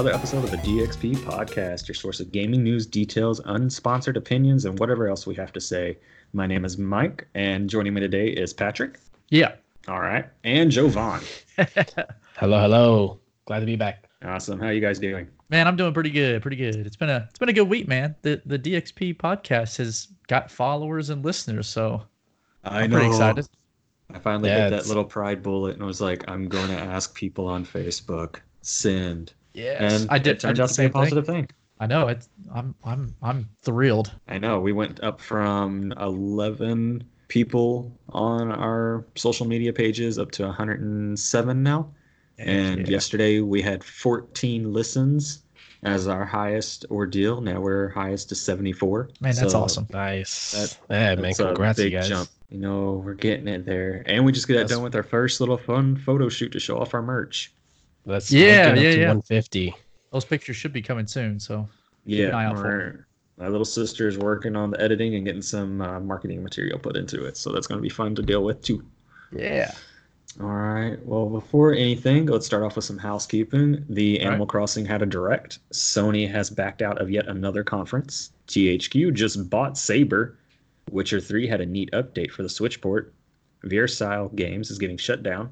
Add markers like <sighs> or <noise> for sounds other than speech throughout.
to another episode of the DXP Podcast, your source of gaming news, details, unsponsored opinions, and whatever else we have to say. My name is Mike, and joining me today is Patrick. Yeah. All right, and Jovan. hello, hello. Glad to be back. Awesome. How you guys doing? Man, I'm doing pretty good. Pretty good. It's been a it's been a good week, man. The the DXP podcast has got followers and listeners, so I I'm pretty excited. I finally Yeah, hit that it's- little pride bullet and was like, I'm going to ask people on Facebook. Send. Yes, And I did. It turned out to be a the same thing. positive thing. I know. It's I'm I'm I'm thrilled. I know. We went up from 11 people on our social media pages up to 107 now. And Yeah. yesterday we had 14 listens as our highest ordeal. Now we're highest to 74. Man, that's So awesome. Nice. That- yeah, man. that's a Congrats, you guys. jump. You know, we're getting it there. And we just got That's- done with our first little fun photo shoot to show off our merch. Let's Yeah, let's get up yeah, yeah. 150. Those pictures should be coming soon. So Yeah, an eye out for my little sister is working on the editing and getting some uh, marketing material put into it. So that's going to be fun to deal with too. yeah. All right. Well, before anything, let's start off with some housekeeping. The All right. Animal Crossing had a direct. Sony has backed out of yet another conference. THQ just bought Saber. Witcher 3 had a neat update for the Switch port. Versatile Games is getting shut down.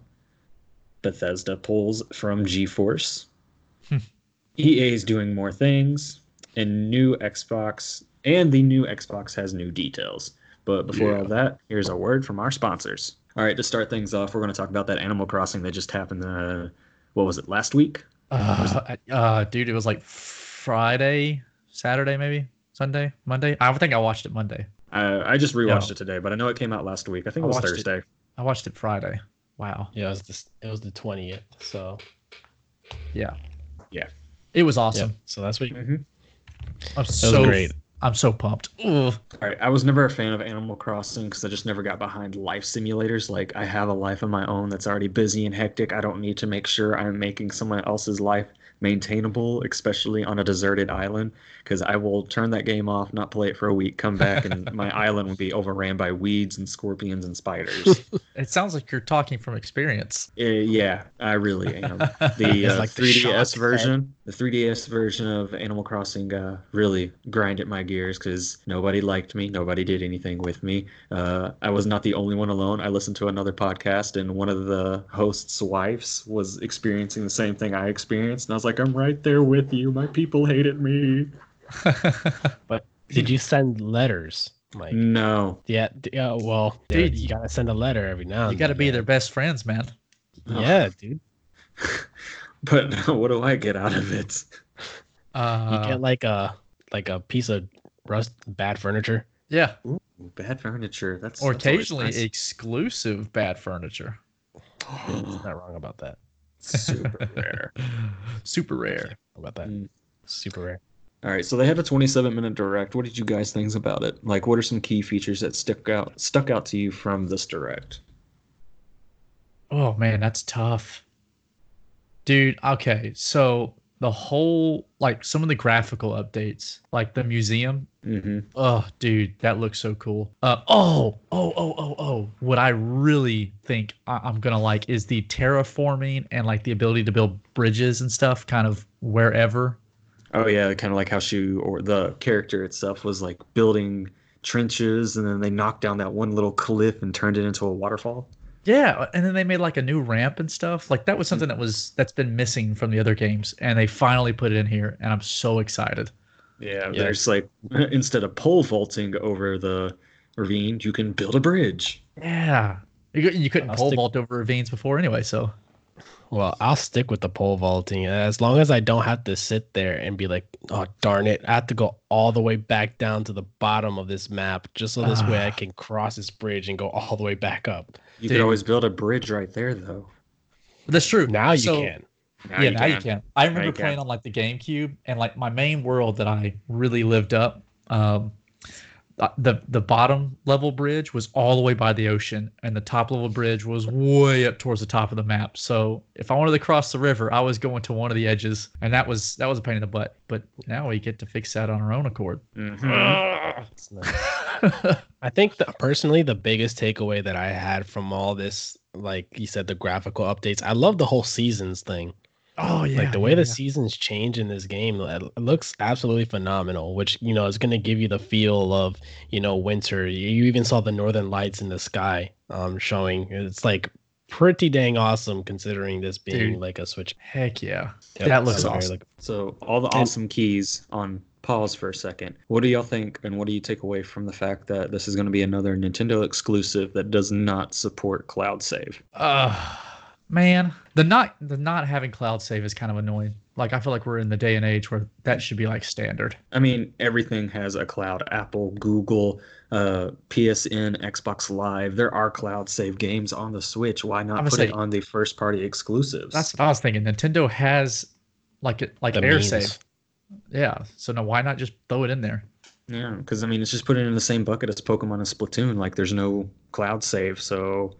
Bethesda pulls from GeForce. Hmm. EA is doing more things. And new Xbox and the new Xbox has new details. But before all that, here's a word from our sponsors. All right, to start things off, we're going to talk about that Animal Crossing that just happened. Uh, what was it? Last week? Uh, uh, dude, it was like Friday, Saturday, maybe Sunday, Monday. I think I watched it Monday. Uh, I just rewatched No. it today, but I know it came out last week. I think it was watched it. Thursday. I watched it Friday. Wow. Yeah, it was the it was the 20th. So Yeah. Yeah. It was yeah. awesome. So that's what hmm I'm was so great. I'm so pumped. Ugh. All right, I was never a fan of Animal Crossing because I just never got behind life simulators. Like I have a life of my own that's already busy and hectic. I don't need to make sure I'm making someone else's life maintainable, especially on a deserted island. Because I will turn that game off, not play it for a week, come back, and <laughs> my island will be overran by weeds and scorpions and spiders. <laughs> It sounds like you're talking from experience. Uh, yeah, I really am. The <laughs> uh, like 3DS shock version, the 3DS version of Animal Crossing, uh, really grinded my gears because nobody liked me, nobody did anything with me. Uh, I was not the only one alone. I listened to another podcast, and one of the hosts' wives was experiencing the same thing I experienced, and I was like, "I'm right there with you. My people hated me." <laughs> But did you send letters? Like No, yeah, yeah. Well, Dude, dude, you gotta send a letter every now. you got to then, be man. their best friends, man. Yeah, dude. <laughs> but what do I get out of it? You Uh, get like a like a piece of rust bad furniture. yeah, Ooh, bad furniture. That's or that's occasionally nice. exclusive bad furniture. <gasps> It's not wrong about that. Super <laughs> rare. Super rare. About that. Mm. Super rare. All right, so they had a 27 minute direct. What did you guys think about it? Like, what are some key features that stuck out stuck out to you from this direct? Oh man, that's tough. Dude, okay. So the whole like some of the graphical updates, like the museum. Mm-hmm. Oh, dude, that looks so cool. Uh oh, oh, oh, oh, oh. What I really think I- I'm gonna like is the terraforming and like the ability to build bridges and stuff, kind of wherever. Oh yeah, kind of like how she or the character itself was like building trenches, and then they knocked down that one little cliff and turned it into a waterfall. Yeah, and then they made like a new ramp and stuff. Like that was something that was that's been missing from the other games, and they finally put it in here, and I'm so excited. Yeah, Yeah. there's like <laughs> instead of pole vaulting over the ravine, you can build a bridge. Yeah, you, you couldn't I'll pole stick- vault over ravines before anyway, so Well, I'll stick with the pole vaulting as long as I don't have to sit there and be like, oh darn it, I have to go all the way back down to the bottom of this map just so this way I Ah. can cross this bridge and go all the way back up. You Dude. could always build a bridge right there, though. that's true. Now you So- can. yeah, now you can. I remember you can. playing on like the GameCube, and like my main world that I really lived up. Um, uh, the the bottom level bridge was all the way by the ocean, and the top level bridge was way up towards the top of the map. So if I wanted to cross the river, I was going to one of the edges, and that was that was a pain in the butt. But now we get to fix that on our own accord. <laughs> Mhm. <laughs> It's nice. I think that personally, the biggest takeaway that I had from all this, like you said, the graphical updates, I love the whole seasons thing. Oh yeah. like the way yeah, the yeah. seasons change in this game it it looks absolutely phenomenal which you know is going to give you the feel of you know winter you you even saw the northern lights in the sky um showing it's like pretty dang awesome considering this being Dude. like a switch Heck yeah. Yep, That looks so awesome. look- So all the And- awesome keys on pause for a second. What do y'all think, and what do you take away from the fact that this is going to be another Nintendo exclusive that does not support cloud save? Uh man, the not the not having cloud save is kind of annoying. Like I feel like we're in the day and age where that should be like standard. I mean, everything has a cloud. Apple, Google, uh, PSN, Xbox Live. There are cloud save games on the Switch. Why not put gonna it on the first party exclusives? That's what I was thinking. Nintendo has like it like the air means. Yeah. So now why not just throw it in there? Yeah, because I mean, it's just putting it in the same bucket as Pokemon and Splatoon. Like, there's no cloud save, so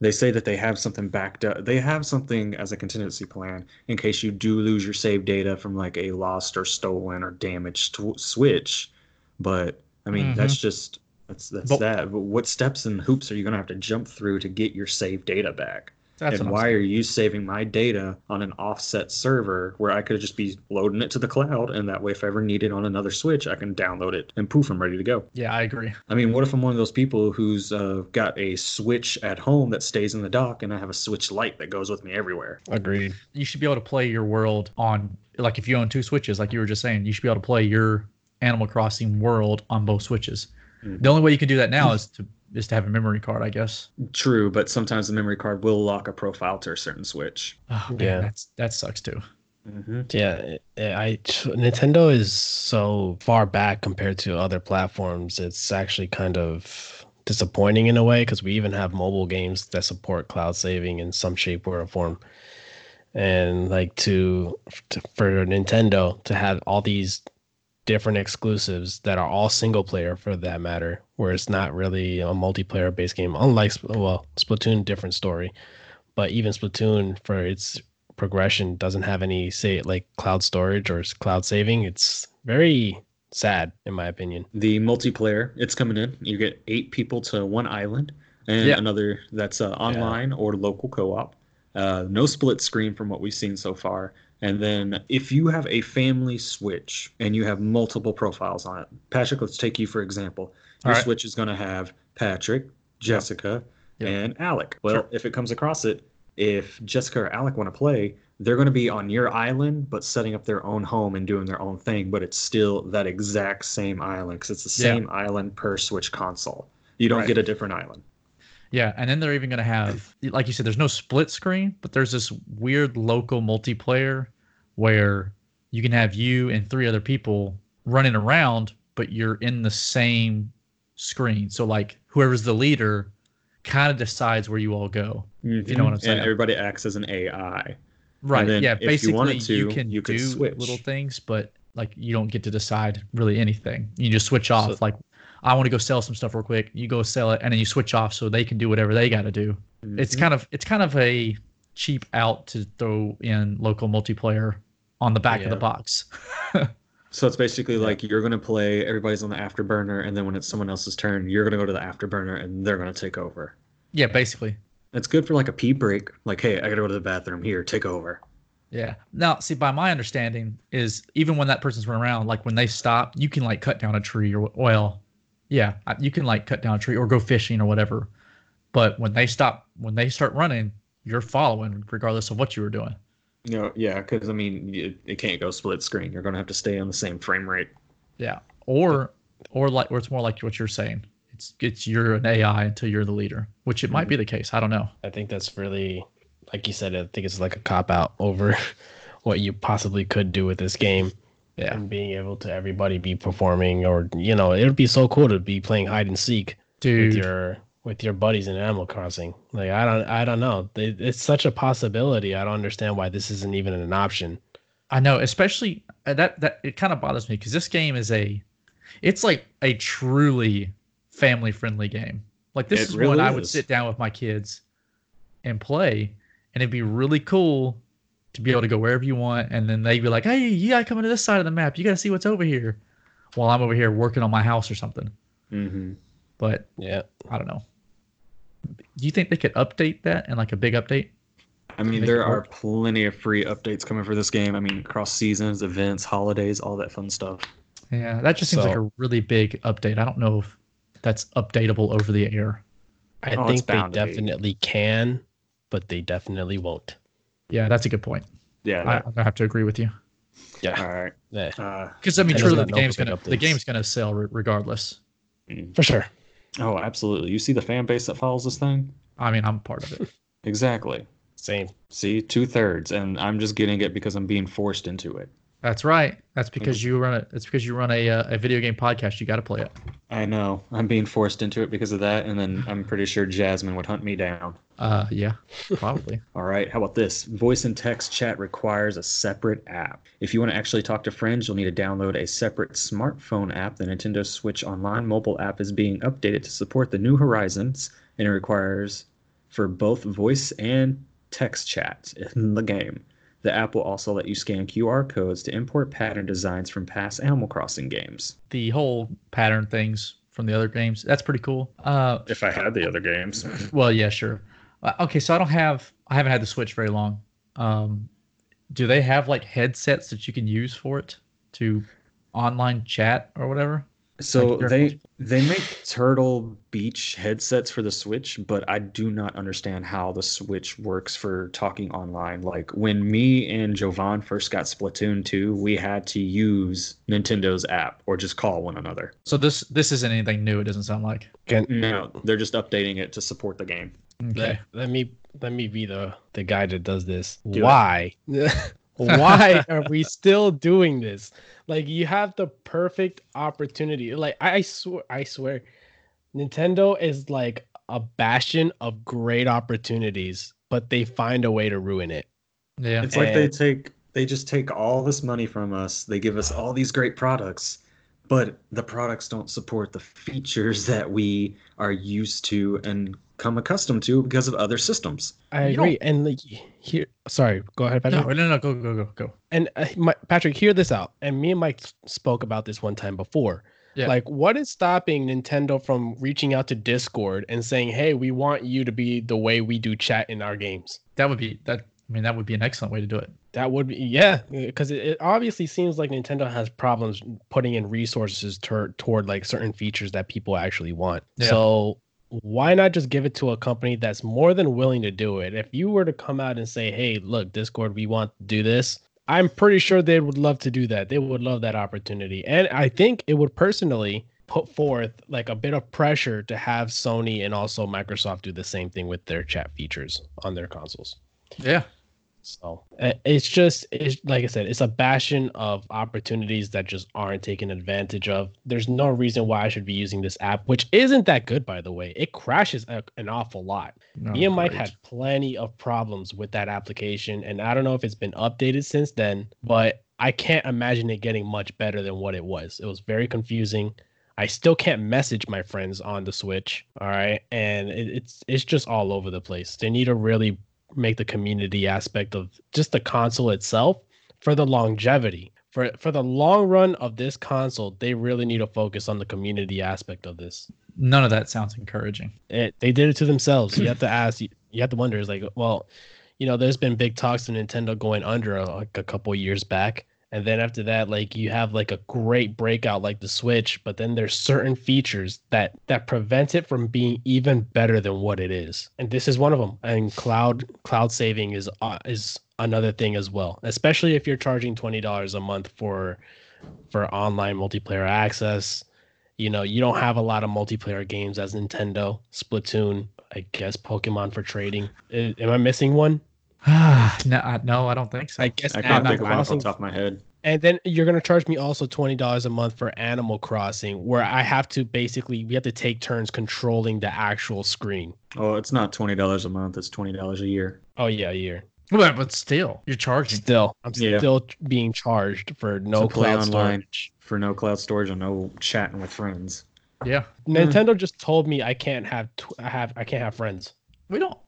they say that they have something backed up. They have something as a contingency plan in case you do lose your save data from like a lost or stolen or damaged tw- Switch. But I mean, that's mm-hmm. just that's that's But- that. But what steps and hoops are you gonna have to jump through to get your save data back? That's and what I'm why are you saving my data on an offset server where I could just be loading it to the cloud and that way if I ever need it on another switch I can download it and poof I'm ready to go. Yeah, I agree. I mean what if I'm one of those people who's uh, got a switch at home that stays in the dock and I have a switch light that goes with me everywhere. agreed You should be able to play your world on like if you own two switches, like you were just saying, you should be able to play your Animal Crossing world on both switches. Mhm. The only way you can do that now is to is to have a memory card, I guess. True, but sometimes the memory card will lock a profile to a certain switch. Oh, man, Yeah. that's that sucks too. Mm-hmm. Yeah, it- it- I Nintendo is so far back compared to other platforms. It's actually kind of disappointing in a way because we even have mobile games that support cloud saving in some shape or form. And like to, to for Nintendo to have all these different exclusives that are all single player for that matter, where it's not really a multiplayer based game. Unlike well, Splatoon, different story, but even Splatoon for its progression doesn't have any say like cloud storage or cloud saving. It's very sad in my opinion. The multiplayer, it's coming in. You get eight people to one island, and Yeah. another that's uh, online or local co-op. Uh, no split screen from what we've seen so far. And then if you have a family Switch and you have multiple profiles on it, Patrick, let's take you for example. Your right. Switch is going to have Patrick, Jessica, Yep. and Alec. Well, Sure. if it comes across it, if Jessica or Alec want to play, they're going to be on your island, but setting up their own home and doing their own thing. But it's still that exact same island because it's the Yeah. same island per Switch console. You don't Right. get a different island. Yeah, and then they're even going to have, like you said, there's no split screen, but there's this weird local multiplayer where you can have you and three other people running around, but you're in the same screen. So like whoever's the leader kind of decides where you all go. if you know what I'm mm-hmm, saying. And everybody acts as an AI. Right. yeah. if you Basically, you, can you do switch. little things, but like you don't get to decide really anything. You just switch off. So- like, I want to go sell some stuff real quick. You go sell it, and then you switch off so they can do whatever they got to do. It's Mhm. kind of it's kind of a cheap out to throw in local multiplayer on the back of the box. <laughs> So it's basically Yeah. like you're gonna play, everybody's on the afterburner, and then when it's someone else's turn, you're gonna go to the afterburner and they're gonna take over. yeah, basically. It's good for like a pee break. Like, hey, I gotta go to the bathroom. Here, take over. Yeah. Now, see, by my understanding, is even when that person's running around, like when they stop, you can like cut down a tree or well, yeah, you can like cut down a tree or go fishing or whatever. But when they stop, when they start running, you're following regardless of what you were doing. You know, yeah, because I mean, it, it can't go split screen. You're gonna have to stay on the same frame rate. Yeah. Or or like or it's more like what you're saying. It's it's you're an AI until you're the leader, which it might mm-hmm. be the case. I don't know. I think that's really like you said, I think it's like a cop out over <laughs> what you possibly could do with this game. Yeah. And being able to everybody be performing or you know, it would be so cool to be playing hide and seek Dude. with your with your buddies in Animal Crossing. Like I don't I don't know. They, it's such a possibility. I don't understand why this isn't even an option. I know, especially uh, that that it kind of bothers me because this game is a, it's like a truly family friendly game. Like this It is really one I would sit down with my kids and play, and it'd be really cool to be able to go wherever you want, and then they'd be like, "Hey, you gotta come to this side of the map. You gotta see what's over here," while I'm over here working on my house or something. Mm-hmm. But Yeah. I don't know. Do you think they could update that and like a big update? I mean, there are work. plenty of free updates coming for this game. I mean, across seasons, events, holidays, all that fun stuff. Yeah, that just seems like a really big update. I don't know if that's updatable over the air. I Oh, think they bound be. definitely can, but they definitely won't. Yeah, that's a good point. Yeah. I, I have to agree with you Yeah, all right. yeah, Uh, because I mean, truly, the game's gonna the game's gonna sell re- regardless. for sure. oh, absolutely. You see the fan base that follows this thing? I mean, I'm part of it. Exactly. Same. See, two thirds, and I'm just getting it because I'm being forced into it. That's right. That's because you run a. It's because you run a uh, a video game podcast. You got to play it. I know. I'm being forced into it because of that, and then I'm pretty sure Jasmine would hunt me down. Uh, yeah, probably. <laughs> All right, how about this? Voice and text chat requires a separate app. If you want to actually talk to friends, you'll need to download a separate smartphone app. The Nintendo Switch Online mobile app is being updated to support the New Horizons, and it requires for both voice and text chat in the game. The app will also let you scan QR codes to import pattern designs from past Animal Crossing games. the whole pattern things from the other games. That's pretty cool. Uh, If I had the other games. well, yeah, sure. Uh, okay, so I don't have. I haven't had the Switch very long. Um, do they have like headsets that you can use for it to online chat or whatever? So Like they they make Turtle Beach headsets for the Switch, but I do not understand how the Switch works for talking online. Like when me and Jovan first got Splatoon 2, we had to use Nintendo's app or just call one another. So this this isn't anything new. It doesn't sound like. Can, No, they're just updating it to support the game. Okay. let, let me let me be the the guy that does this. Do. Why? <laughs> Why <laughs> are we still doing this? Like you have the perfect opportunity. Like I, I swear, I swear, Nintendo is like a bastion of great opportunities, but they find a way to ruin it. Yeah. It's like they take they just take all this money from us. They give us all these great products, but the products don't support the features that we are used to and come accustomed to because of other systems. I You don't- agree. And like here, sorry, go ahead, Patrick. No, no, no, go, go, go, go. and uh, my, Patrick, hear this out. And me and Mike spoke about this one time before. Yeah. Like, what is stopping Nintendo from reaching out to Discord and saying, "Hey, we want you to be the way we do chat in our games"? That would be that. I mean, that would be an excellent way to do it. That would be yeah, because it, it obviously seems like Nintendo has problems putting in resources tur- toward like certain features that people actually want. Yeah. So why not just give it to a company that's more than willing to do it? If you were to come out and say, "Hey, look, Discord, we want to do this," I'm pretty sure they would love to do that. They would love that opportunity, and I think it would personally put forth like a bit of pressure to have Sony and also Microsoft do the same thing with their chat features on their consoles. Yeah. So uh, it's just it's like I said, it's a bastion of opportunities that just aren't taken advantage of. There's no reason why I should be using this app, which isn't that good by the way. It crashes a, an awful lot. No, Me and Mike had plenty of problems with that application, and I don't know if it's been updated since then, but I can't imagine it getting much better than what it was. It was very confusing. I still can't message my friends on the Switch. All right, and it, it's it's just all over the place. They need to really make the community aspect of just the console itself for the longevity. For for the long run of this console, they really need to focus on the community aspect of this None of that sounds encouraging. it, they did it to themselves. You have to ask. You, you have to wonder. Is like, well, you know, there's been big talks of Nintendo going under uh, like a couple years back, and then after that, like you have like a great breakout like the Switch, but then there's certain features that that prevent it from being even better than what it is, and this is one of them. And cloud cloud saving is uh, is another thing as well, especially if you're charging twenty dollars a month for for online multiplayer access you know, you don't have a lot of multiplayer games as Nintendo, Splatoon, I guess Pokemon for trading. Am I missing one? <sighs> no, I, no, I don't think so. I guess I can't Animal think of one off the top of my head. And then you're gonna charge me also twenty dollars a month for Animal Crossing, where I have to basically we have to take turns controlling the actual screen. Oh, it's not twenty dollars a month. It's twenty dollars a year. Oh yeah, a year. but, but still, you're charged. Still, I'm Yeah. still being charged for no To play cloud online. storage. for no cloud storage and no chatting with friends. Yeah. Nintendo hmm. just told me I can't have tw- I have I can't have friends. We don't.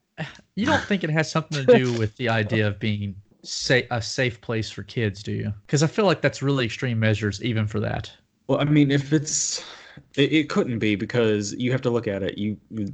You don't think it has something to do with the idea of being say a safe place for kids, do you? Because I feel like that's really extreme measures, even for that. Well, I mean, if it's, it, it couldn't be because you have to look at it. You, you,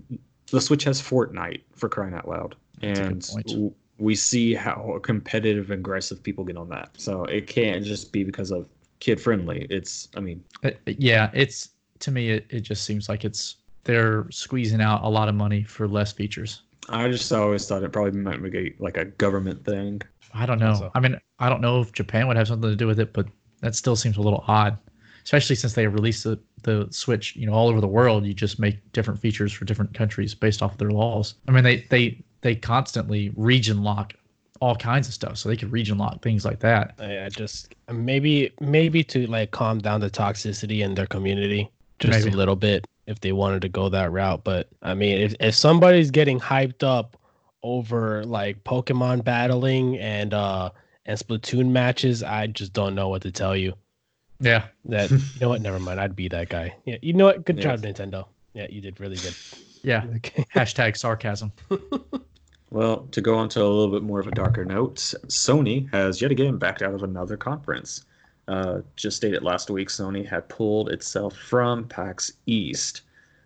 the Switch has Fortnite for crying out loud, That's and we see how competitive and aggressive people get on that. So it can't just be because of kid friendly. It's, I mean, yeah, it's to me it, it just seems like it's they're squeezing out a lot of money for less features. I just always thought it probably might be like a government thing. I don't know. So- I mean, I don't know if Japan would have something to do with it, but that still seems a little odd, especially since they released the, the Switch, you know, all over the world. You just make different features for different countries based off of their laws. I mean, they they they constantly region lock all kinds of stuff, so they could region lock things like that. I, I just maybe maybe to like calm down the toxicity in their community just Maybe. a little bit if they wanted to go that route. But I mean, if if somebody's getting hyped up over like Pokemon battling and uh and Splatoon matches, I just don't know what to tell you. Yeah, That you know what? Never mind. I'd be that guy. Yeah, you know what? Good Yeah. job, Nintendo. Yeah, you did really good. yeah. <laughs> Okay. Hashtag sarcasm. <laughs> Well, to go on to a little bit more of a darker note, Sony has yet again backed out of another conference. Uh, just stated last week, Sony had pulled itself from PAX East.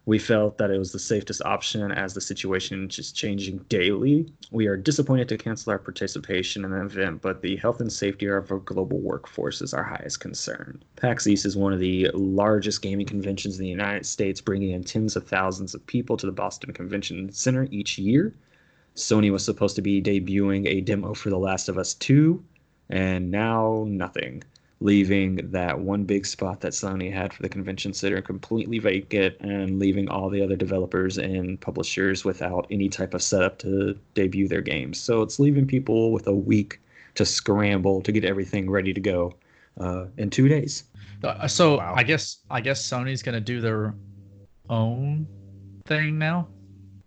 We felt that it was the safest option as the situation is changing daily. We are disappointed to cancel our participation in the event, but the health and safety of our global workforce is our highest concern. PAX East is one of the largest gaming conventions in the United States, bringing in tens of thousands of people to the Boston Convention Center each year. Sony was supposed to be debuting a demo for The Last of Us 2, and now nothing, leaving that one big spot that Sony had for the convention center completely vacant and leaving all the other developers and publishers without any type of setup to debut their games. So it's leaving people with a week to scramble to get everything ready to go uh, in two days. Uh, so Wow. I guess I guess Sony's gonna do their own thing now.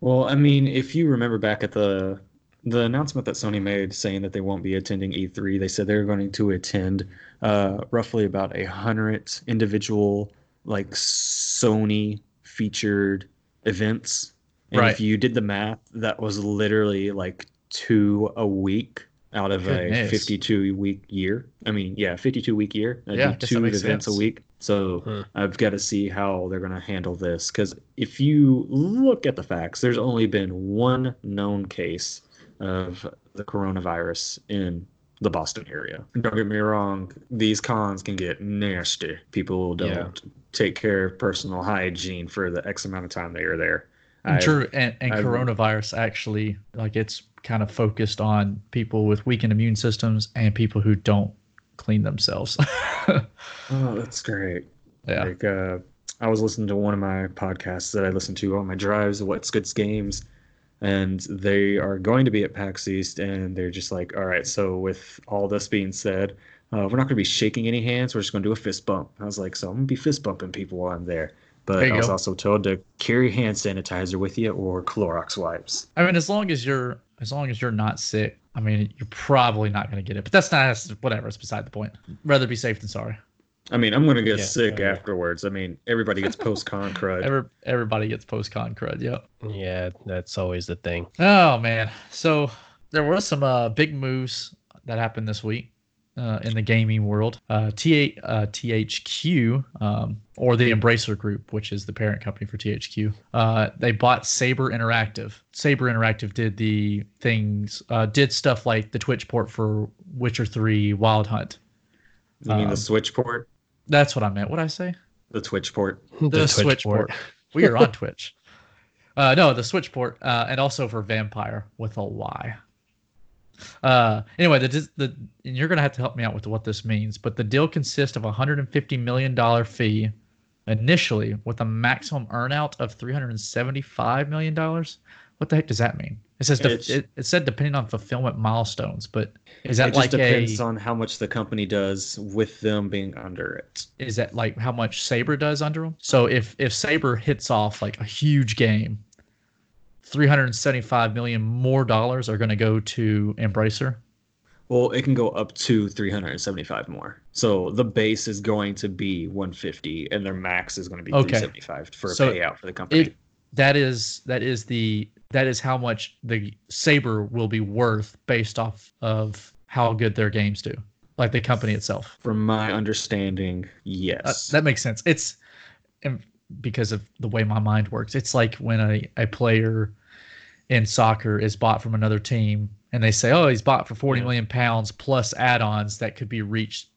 Well, I mean, if you remember back at the the announcement that Sony made saying that they won't be attending E3, they said they're going to attend uh, roughly about a hundred individual like Sony featured events. And Right. if you did the math, that was literally like two a week out of Goodness. a 52 week year. I mean, yeah, 52 week year. That'd Yeah, two events sense. a week. So Hmm. I've got to see how they're going to handle this. Because if you look at the facts, there's only been one known case of the coronavirus in the Boston area. Don't get me wrong, these cons can get nasty. People don't Yeah. take care of personal hygiene for the X amount of time they are there. I- True, and, and I've- coronavirus actually like it's kind of focused on people with weakened immune systems and people who don't clean themselves. <laughs> Oh, that's great. yeah, Like, uh, I was listening to one of my podcasts that I listen to on my drives, What's Good's Games, and they are going to be at PAX East, and they're just like, all right, so with all this being said, uh, we're not going to be shaking any hands. We're just going to do a fist bump. I was like, so I'm going to be fist bumping people while I'm there. But There I was go. also told to carry hand sanitizer with you or Clorox wipes. I mean, as long as you're as long as you're not sick, I mean, you're probably not going to get it. But that's not that's whatever. It's beside the point. Rather be safe than sorry. I mean, I'm going to get Yeah, sick yeah, yeah. afterwards. I mean, everybody gets <laughs> post con crud. Every, everybody gets post con crud. Yep. Yeah, that's always the thing. Oh man. So there were some uh, big moves that happened this week uh, in the gaming world. Uh, T uh, THQ um, or the Embracer Group, which is the parent company for THQ, uh, they bought Saber Interactive. Saber Interactive did the things, uh, did stuff like the Twitch port for Witcher Three, Wild Hunt. You mean Um, the Switch port? That's what I meant. What did I say? The Twitch port. the, Switch port. we are on Twitch. <laughs> Uh, no, the Switch port, uh, and also for Vampire with a Y. Uh, anyway, the the and you're gonna have to help me out with what this means, but the deal consists of a 150 million dollar fee initially, with a maximum earnout of 375 million dollars. What the heck does that mean? It says de- it, it said depending on fulfillment milestones, but is that it like just depends a on how much the company does with them being under it. is that like how much Saber does under them? So if if Saber hits off like a huge game, 375 million more dollars are going to go to Embracer. Well, it can go up to 375 more. So the base is going to be 150, and their max is going to be Okay. 375 for a So payout for the company. It that is that is the that is how much the Saber will be worth based off of how good their games do, like the company itself. From my understanding, Uh, yes. that makes sense. It's and because of the way my mind works. It's like when a, a player in soccer is bought from another team and they say, oh, he's bought for forty Yeah. million pounds plus add-ons that could be reached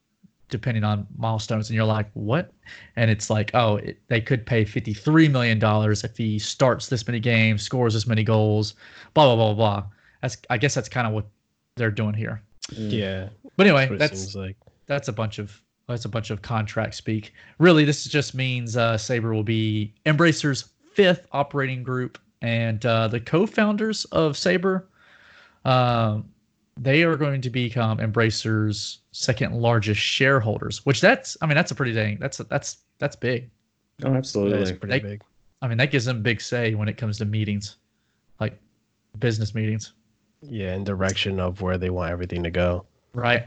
depending on milestones, and you're like, what? And it's like, oh, it, they could pay fifty-three million dollars if he starts this many games, scores this many goals, blah blah blah blah. That's I guess that's kind of what they're doing here. Yeah, But anyway, that's that's seems like. that's a bunch of that's a bunch of contract speak. Really, this just means uh, Saber will be Embracer's fifth operating group, and uh, the co-founders of Saber, um, they are going to become Embracer's second largest shareholders. Which that's I mean that's a pretty dang that's that's that's big. Oh, absolutely, That is pretty They- big. I mean that gives them big say when it comes to meetings, like business meetings. Yeah, and direction of where they want everything to go. Right.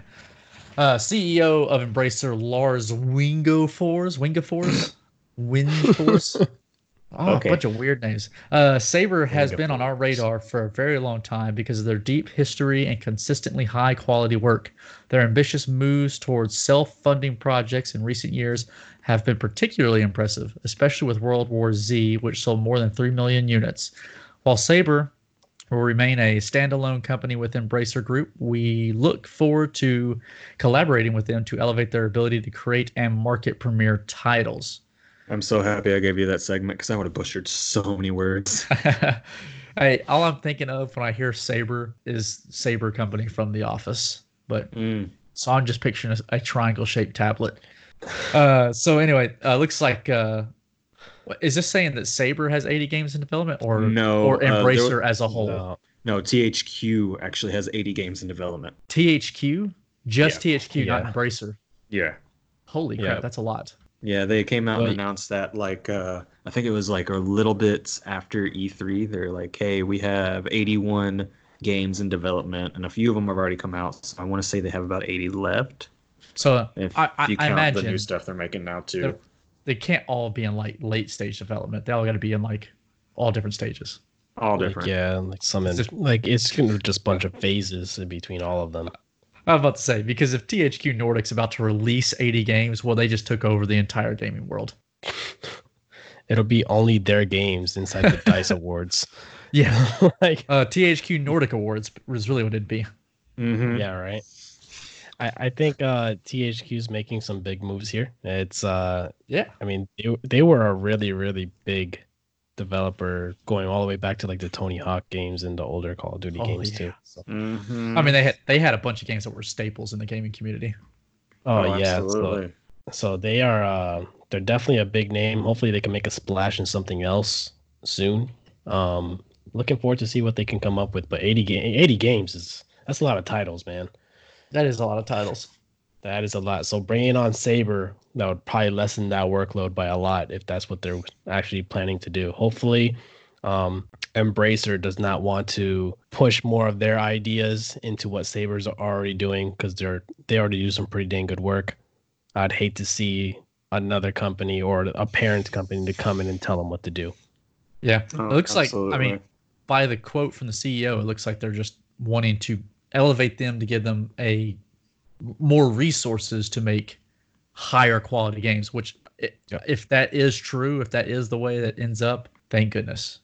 Uh, CEO of Embracer, Lars Wingefors, <laughs> Wingefors, Windforce. Oh, Okay. a bunch of weird names. Uh, Saber has been on our radar for a very long time because of their deep history and consistently high quality work. Their ambitious moves towards self funding projects in recent years have been particularly impressive, especially with World War Z, which sold more than 3 million units. While Saber will remain a standalone company with Embracer Group, we look forward to collaborating with them to elevate their ability to create and market premier titles. I'm so happy I gave you that segment because I would have butchered so many words. <laughs> hey, all I'm thinking of when I hear Saber is Saber Company from The Office, but Mm. so I'm just picturing a, a triangle-shaped tablet. Uh, so anyway, uh, looks like uh, what- is this saying that Saber has 80 games in development, or No, or uh, there Embracer as a whole? No, No, THQ actually has 80 games in development. THQ, just THQ, not Embracer. Yeah. Holy crap, Yeah. that's a lot. Yeah, they came out Well, and announced that like uh I think it was like a little bit after E3. They're like, "Hey, we have 81 games in development, and a few of them have already come out. So I want to say they have about 80 left. So If I, I, you I count imagine the new stuff they're making now too. They're- can't all be in like late stage development. They all got to be in like all different stages. All like, different. yeah, like some in, It's just- like it's kind of just a bunch of phases in between all of them. I was about to say because if THQ Nordic's about to release 80 games, well, they just took over the entire gaming world. <laughs> It'll be only their games inside the <laughs> Dice Awards. Yeah, <laughs> like, uh, THQ Nordic Awards was really what it'd be. hmm yeah, right. I, I think uh, THQ is making some big moves here. It's uh, Yeah, I mean, they, they were a really, really big developer going all the way back to like the Tony Hawk games and the older Call of Duty Oh, games yeah. too. So, hmm I mean they had they had a bunch of games that were staples in the gaming community. oh, yeah, so, so they are uh, they're definitely a big name. Hopefully, they can make a splash in something else soon. Um, looking forward to see what they can come up with. But 80, ga- 80 games is that's a lot of titles, man. That is a lot of titles. That is a lot. So bringing on Saber, that would probably lessen that workload by a lot if that's what they're actually planning to do. Hopefully, um, Embracer does not want to push more of their ideas into what Saber's are already doing because they're they already do some pretty dang good work. I'd hate to see another company or a parent company to come in and tell them what to do. Yeah, Oh, it looks like I mean by the quote from the CEO, it looks like they're just wanting to elevate them to give them a more resources to make higher quality games. Which, Yeah. if that is true, if that is the way that ends up, thank goodness.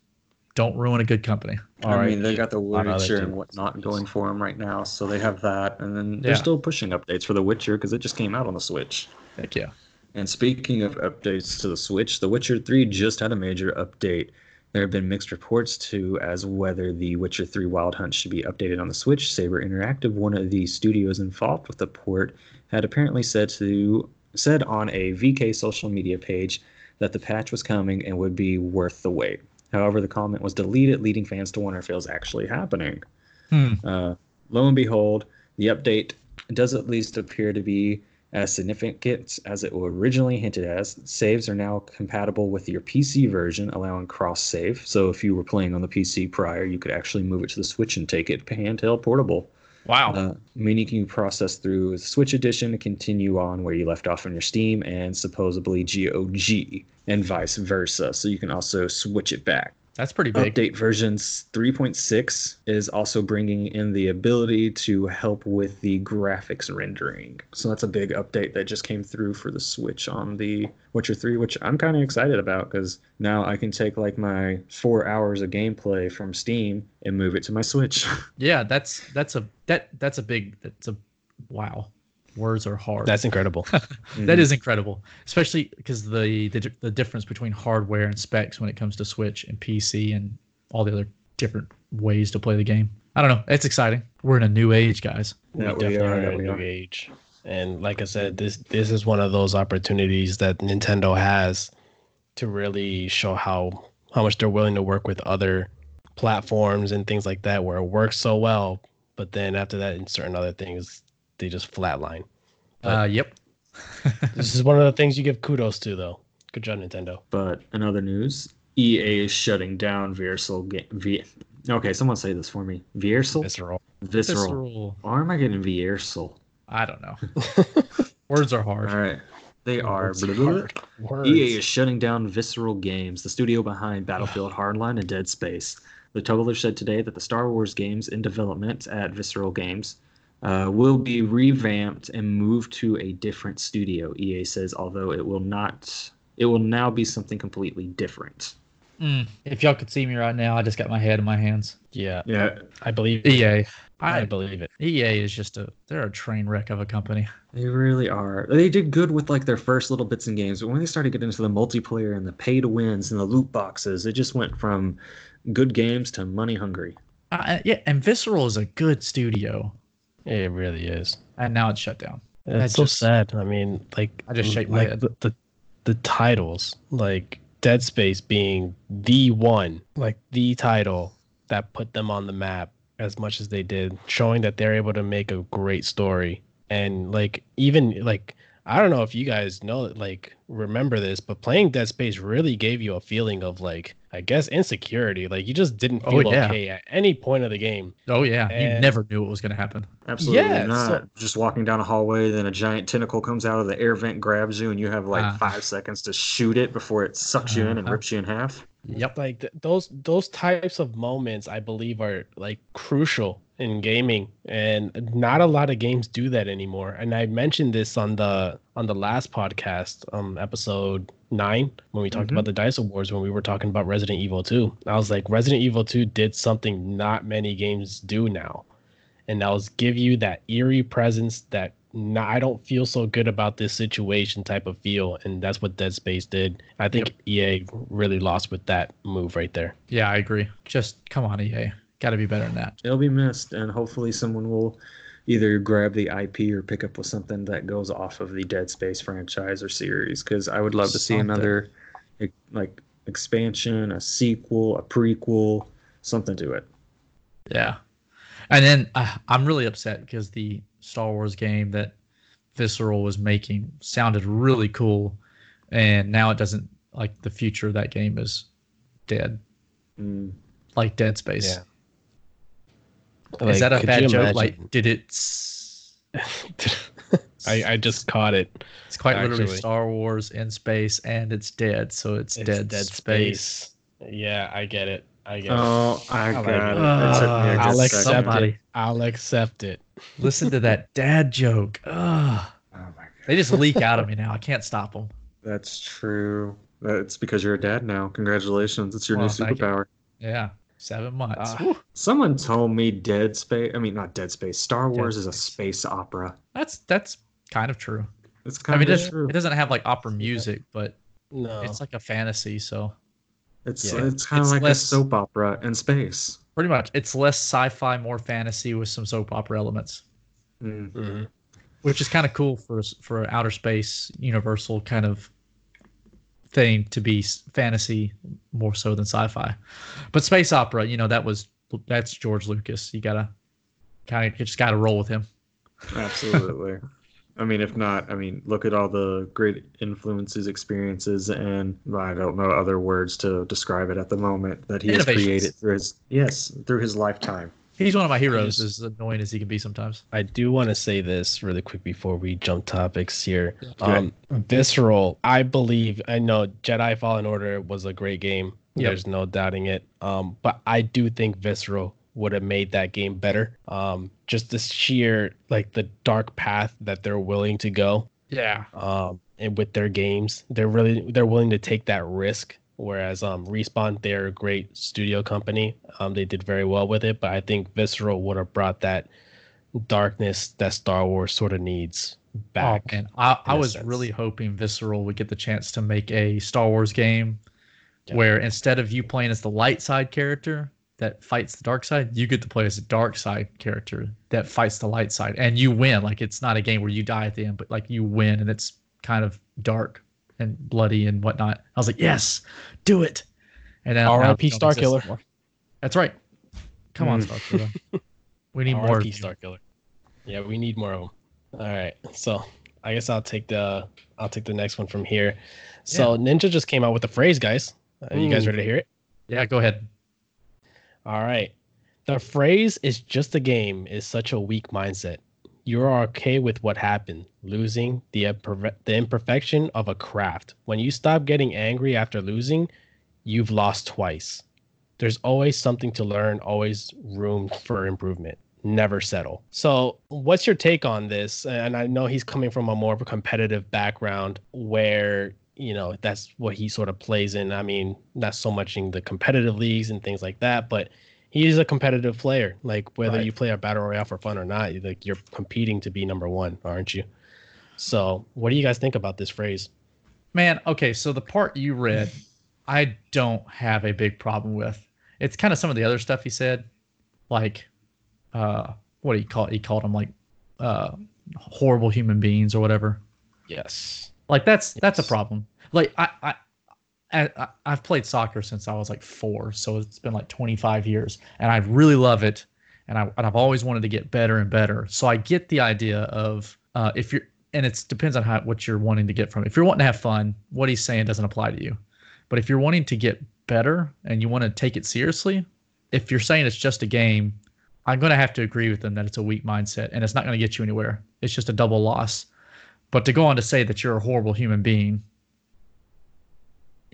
Don't ruin a good company. I mean, they got the lot of other Witcher and whatnot going for them right now, so they have that, and then they're Yeah. still pushing updates for the Witcher because it just came out on the Switch. Heck yeah. And speaking of updates to the Switch, The Witcher 3 just had a major update. There have been mixed reports too as whether The Witcher 3 Wild Hunt should be updated on the Switch. Saber Interactive, one of the studios involved with the port, had apparently said to said on a VK social media page that the patch was coming and would be worth the wait. However, the comment was deleted, leading fans to wonder if it was actually happening. Hmm. Uh, lo and behold, the update does at least appear to be as significant as it was originally hinted as. Saves are now compatible with your PC version, allowing cross save. So if you were playing on the PC prior, you could actually move it to the Switch and take it handheld portable. Wow. Uh, meaning you can process through the Switch edition and continue on where you left off on your Steam and supposedly GOG and vice versa. So you can also switch it back. That's pretty big. Update versions 3.6 is also bringing in the ability to help with the graphics rendering. So that's a big update that just came through for the Switch on the Witcher 3, which I'm kind of excited about because now I can take like my four hours of gameplay from Steam and move it to my Switch. <laughs> Yeah, that's that's a that that's a big that's a wow. Words are hard. That's incredible. <laughs> That is incredible, especially because the, the the difference between hardware and specs when it comes to Switch and PC and all the other different ways to play the game. I don't know. It's exciting. We're in a new age, guys. we Yeah, we definitely are, are in a new are. age. And like I said, this this is one of those opportunities that Nintendo has to really show how how much they're willing to work with other platforms and things like that where it works so well, but then after that in certain other things they just flatline. Uh, yep. <laughs> This is one of the things you give kudos to though. Good job, Nintendo. But in other news, EA is shutting down Versal game. V- okay, someone say this for me. Versal? Visceral. Visceral. Visceral. Why am I getting Versal? I don't know. <laughs> Words are hard. All right. They are. Blah, blah, blah. hard. EA is shutting down Visceral Games, the studio behind Battlefield Hardline and Dead Space. The Totaler said today that the Star Wars games in development at Visceral Games uh, will be revamped and moved to a different studio. EA says, although it will not, it will now be something completely different. Mm, if y'all could see me right now, I just got my head in my hands. Yeah, Yeah, I believe. EA. I I, believe it. EA is just a they're a train wreck of a company. They really are. They did good with like their first little bits and games, but when they started getting into the multiplayer and the pay to wins and the loot boxes, it just went from good games to money hungry. Uh, yeah, and Visceral is a good studio, It really is. and now it's shut down. It's That's so just- sad. I mean, like I just shake my like head. The, the the titles, like Dead Space being the one, like the title that put them on the map as much as they did, showing that they're able to make a great story. And like even like I don't know if you guys know like remember this, but playing Dead Space really gave you a feeling of like I guess insecurity. Like you just didn't Oh, feel yeah. okay at any point of the game. Oh yeah, you never knew what was going to happen. Absolutely Yeah, not. so- Just walking down a hallway, then a giant tentacle comes out of the air vent, grabs you, and you have like Ah. five seconds to shoot it before it sucks you in and Uh-huh. rips you in half. Yep. like th- those those types of moments i believe are like crucial in gaming and not a lot of games do that anymore and i mentioned this on the on the last podcast um episode 9 when we talked Mhm. about the dice awards when we were talking about resident evil 2 i was like resident evil 2 did something not many games do now and that was give you that eerie presence that nah, I don't feel so good about this situation type of feel, and that's what Dead Space did. I think EA really lost with that move right there. Yeah, I agree. Just come on, EA. Got to be better than that. It'll be missed, and hopefully someone will either grab the IP or pick up with something that goes off of the Dead Space franchise or series. Because I would love to see Something. another like expansion, a sequel, a prequel, something to it. Yeah. And then uh, I'm really upset because the Star Wars game that Visceral was making sounded really cool, and now it doesn't. Like the future of that game is dead, Mm. like Dead Space. Yeah. Is that a bad joke? imagine- Like, did it? <laughs> I just caught it. It's quite literally Star Wars in space, and it's dead, so it's, It's dead, Dead space. Space. Yeah, I get it. I get it. Oh, I I got like it. it. It took me a good I'll accept Somebody. it. I'll accept it. Listen to that dad joke. Ugh. Oh my god. They just leak out of me now. I can't stop them. That's true. That's because you're a dad now. Congratulations. It's your Well, new thank you. superpower. Yeah, seven months. Whew. Someone told me Dead Space. I mean, not Dead Space. Star Dead Wars is a Space. space opera. That's that's kind of true. It's I kind mean, it of doesn't, true. it doesn't have like opera music, but No. it's like a fantasy. So It's Yeah. it's kind of like less- a soap opera in space. pretty much, it's less sci-fi, more fantasy with some soap opera elements, Mm. Mhm. which is kind of cool for for outer space universal kind of thing to be fantasy more so than sci-fi. But space opera, you know, that was that's George Lucas. You gotta kind of just gotta roll with him. Absolutely. I mean, if not, I mean, look at all the great influences, experiences, and I don't know other words to describe it at the moment that he has created through his yes through his lifetime. He's one of my heroes, as annoying as he can be sometimes. I do want to say this really quick before we jump topics here. Um, Visceral, I believe, I know Jedi Fallen Order was a great game. Yep. There's no doubting it. Um, but I do think Visceral would have made that game better. Um, just the sheer like the dark path that they're willing to go. Yeah. Um, and with their games, they're really they're willing to take that risk. Whereas um, Respawn, they're a great studio company. Um, they did very well with it, but I think Visceral would have brought that darkness that Star Wars sort of needs back. Oh, man. I, I was sense. really hoping Visceral would get the chance to make a Star Wars game Yeah. where instead of you playing as the light side character that fights the dark side, you get to play as a dark side character that fights the light side and you win. Like it's not a game where you die at the end, but like you win and it's kind of dark and bloody and whatnot. I was like, yes, do it. And then now R.I.P. it Star Killer. anymore. That's right. Come on, Mm. Star Killer. We need <laughs> more. RIP. Star Killer. Yeah, we need more of them. All right, so I guess I'll take the I'll take the next one from here. So Ninja just came out with the phrase, guys. Are you guys ready to hear it? Yeah, go ahead. All right. The phrase is just a game is such a weak mindset. You are okay with what happened, losing the the imperfection of a craft. When you stop getting angry after losing, you've lost twice. There's always something to learn, always room for improvement. Never settle. So, what's your take on this? And I know he's coming from a more of a competitive background where, you know, that's what he sort of plays in. I mean, not so much in the competitive leagues and things like that, but he's a competitive player. Like whether Right. you play a battle royale for fun or not, you- like you're competing to be number one, aren't you? So, what do you guys think about this phrase? Man, okay, so the part you read, I don't have a big problem with. It's kind of some of the other stuff he said, like, uh, what do you call it? He called them like, uh, horrible human beings or whatever. Yes. Like that's that's a problem. Like I I, I I've played soccer since I was like four, so it's been like 25 years, and I really love it, and I and I've always wanted to get better and better. So I get the idea of uh, if you're and it depends on how what you're wanting to get from it. If you're wanting to have fun, what he's saying doesn't apply to you. But if you're wanting to get better and you want to take it seriously, if you're saying it's just a game, I'm going to have to agree with them that it's a weak mindset and it's not going to get you anywhere. It's just a double loss. But to go on to say that you're a horrible human being,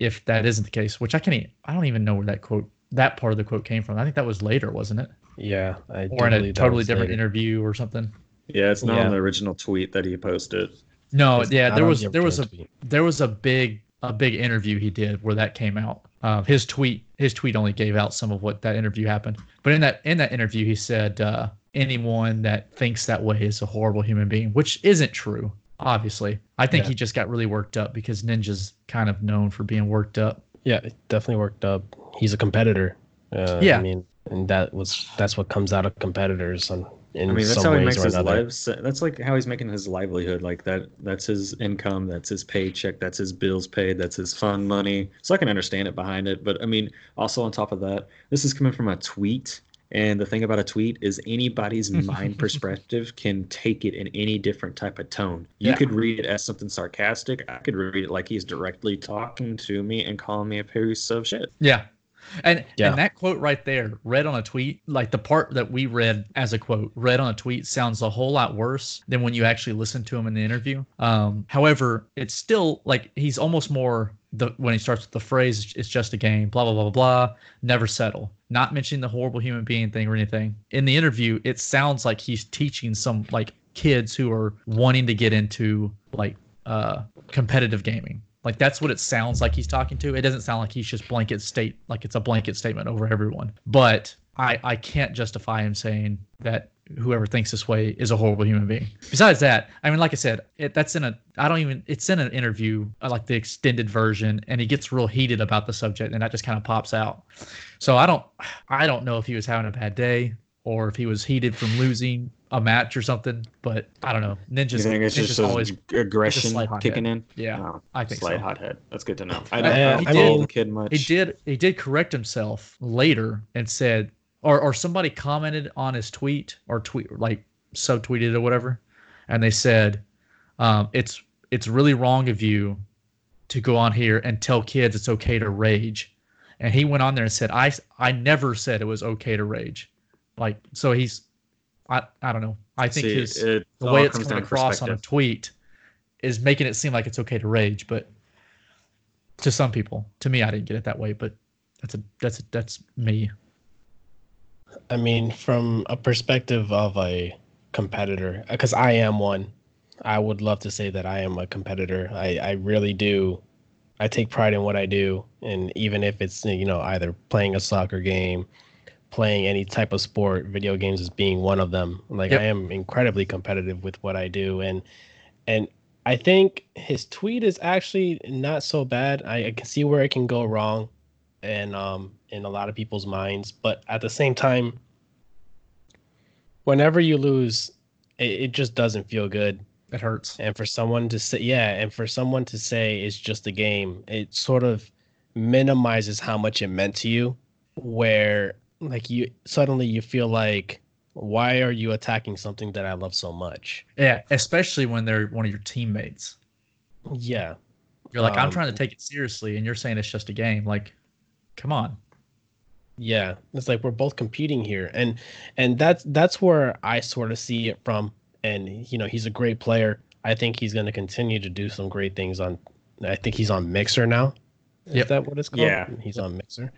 if that isn't the case, which I can't, I don't even know where that quote, that part of the quote came from. I think that was later, wasn't it? Yeah. I Or in a totally different later. interview or something. Yeah, it's not Yeah. on the original tweet that he posted. No, It's yeah, not there was the there was a tweet. there was a big a big interview he did where that came out. Uh, his tweet his tweet only gave out some of what that interview happened. But in that in that interview, he said uh, anyone that thinks that way is a horrible human being, which isn't true. Obviously, I think Yeah. he just got really worked up because Ninja's kind of known for being worked up. Yeah, definitely worked up. He's a competitor. Uh, Yeah. I mean, and that was that's what comes out of competitors on in I mean, that's some how he makes his another. lives. That's like how he's making his livelihood. Like that. That's his income. That's his paycheck. That's his bills paid. That's his fun money. So I can understand it behind it. But I mean, also on top of that, this is coming from a tweet. And the thing about a tweet is anybody's <laughs> mind perspective can take it in any different type of tone. You Yeah. could read it as something sarcastic. I could read it like he's directly talking to me and calling me a piece of shit. Yeah. And Yeah. and that quote right there, read on a tweet, like the part that we read as a quote, read on a tweet sounds a whole lot worse than when you actually listen to him in the interview. Um, however, it's still like he's almost more the when he starts with the phrase it's just a game, blah blah blah blah blah, never settle. Not mentioning the horrible human being thing or anything. In the interview, it sounds like he's teaching some like kids who are wanting to get into like uh competitive gaming. Like that's what it sounds like he's talking to. It doesn't sound like he's just blanket state like it's a blanket statement over everyone. But I I can't justify him saying that whoever thinks this way is a horrible human being. Besides that, I mean, like I said, it, that's in a I don't even it's in an interview uh, like the extended version, and he gets real heated about the subject, and that just kind of pops out. So I don't I don't know if he was having a bad day or if he was heated from losing a match or something. But I don't know. Ninja's, you think it's Ninja's just always aggression kicking in? yeah. Oh, I think slight so. hothead. That's good to know. I Uh, don't, I follow did- the kid much. He did he did correct himself later and said or or somebody commented on his tweet or tweet like subtweeted or whatever and they said um, it's it's really wrong of you to go on here and tell kids it's okay to rage and he went on there and said i i never said it was okay to rage Like so he's I I don't know. I think See, his it the way it's coming across on a tweet is making it seem like it's okay to rage, but to some people, to me, I didn't get it that way. But that's a that's a, that's me. I mean, from a perspective of a competitor, because I am one, I would love to say that I am a competitor. I, I really do. I take pride in what I do. And even if it's, you know, either playing a soccer game, playing any type of sport, video games is being one of them. Like Yep. I am incredibly competitive with what I do. And, and, I think his tweet is actually not so bad. I, I can see where it can go wrong and um in a lot of people's minds but at the same time whenever you lose it, it just doesn't feel good It hurts. and for someone to say yeah and for someone to say it's just a game it sort of minimizes how much it meant to you where like you suddenly you feel like why are you attacking something that i love so much Yeah, especially when they're one of your teammates. yeah You're like, I'm Um, trying to take it seriously, and you're saying it's just a game. Like, come on. Yeah, it's like we're both competing here, and and that's that's where I sort of see it from. And you know, he's a great player. I think he's going to continue to do some great things on. I think he's on Mixer now. Is Yep. that what it's called? Yeah. he's on Mixer.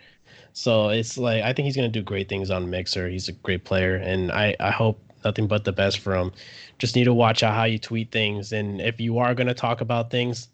So it's like I think he's going to do great things on Mixer. He's a great player, and I I hope nothing but the best for him. Just need to watch out how you tweet things, and if you are going to talk about things,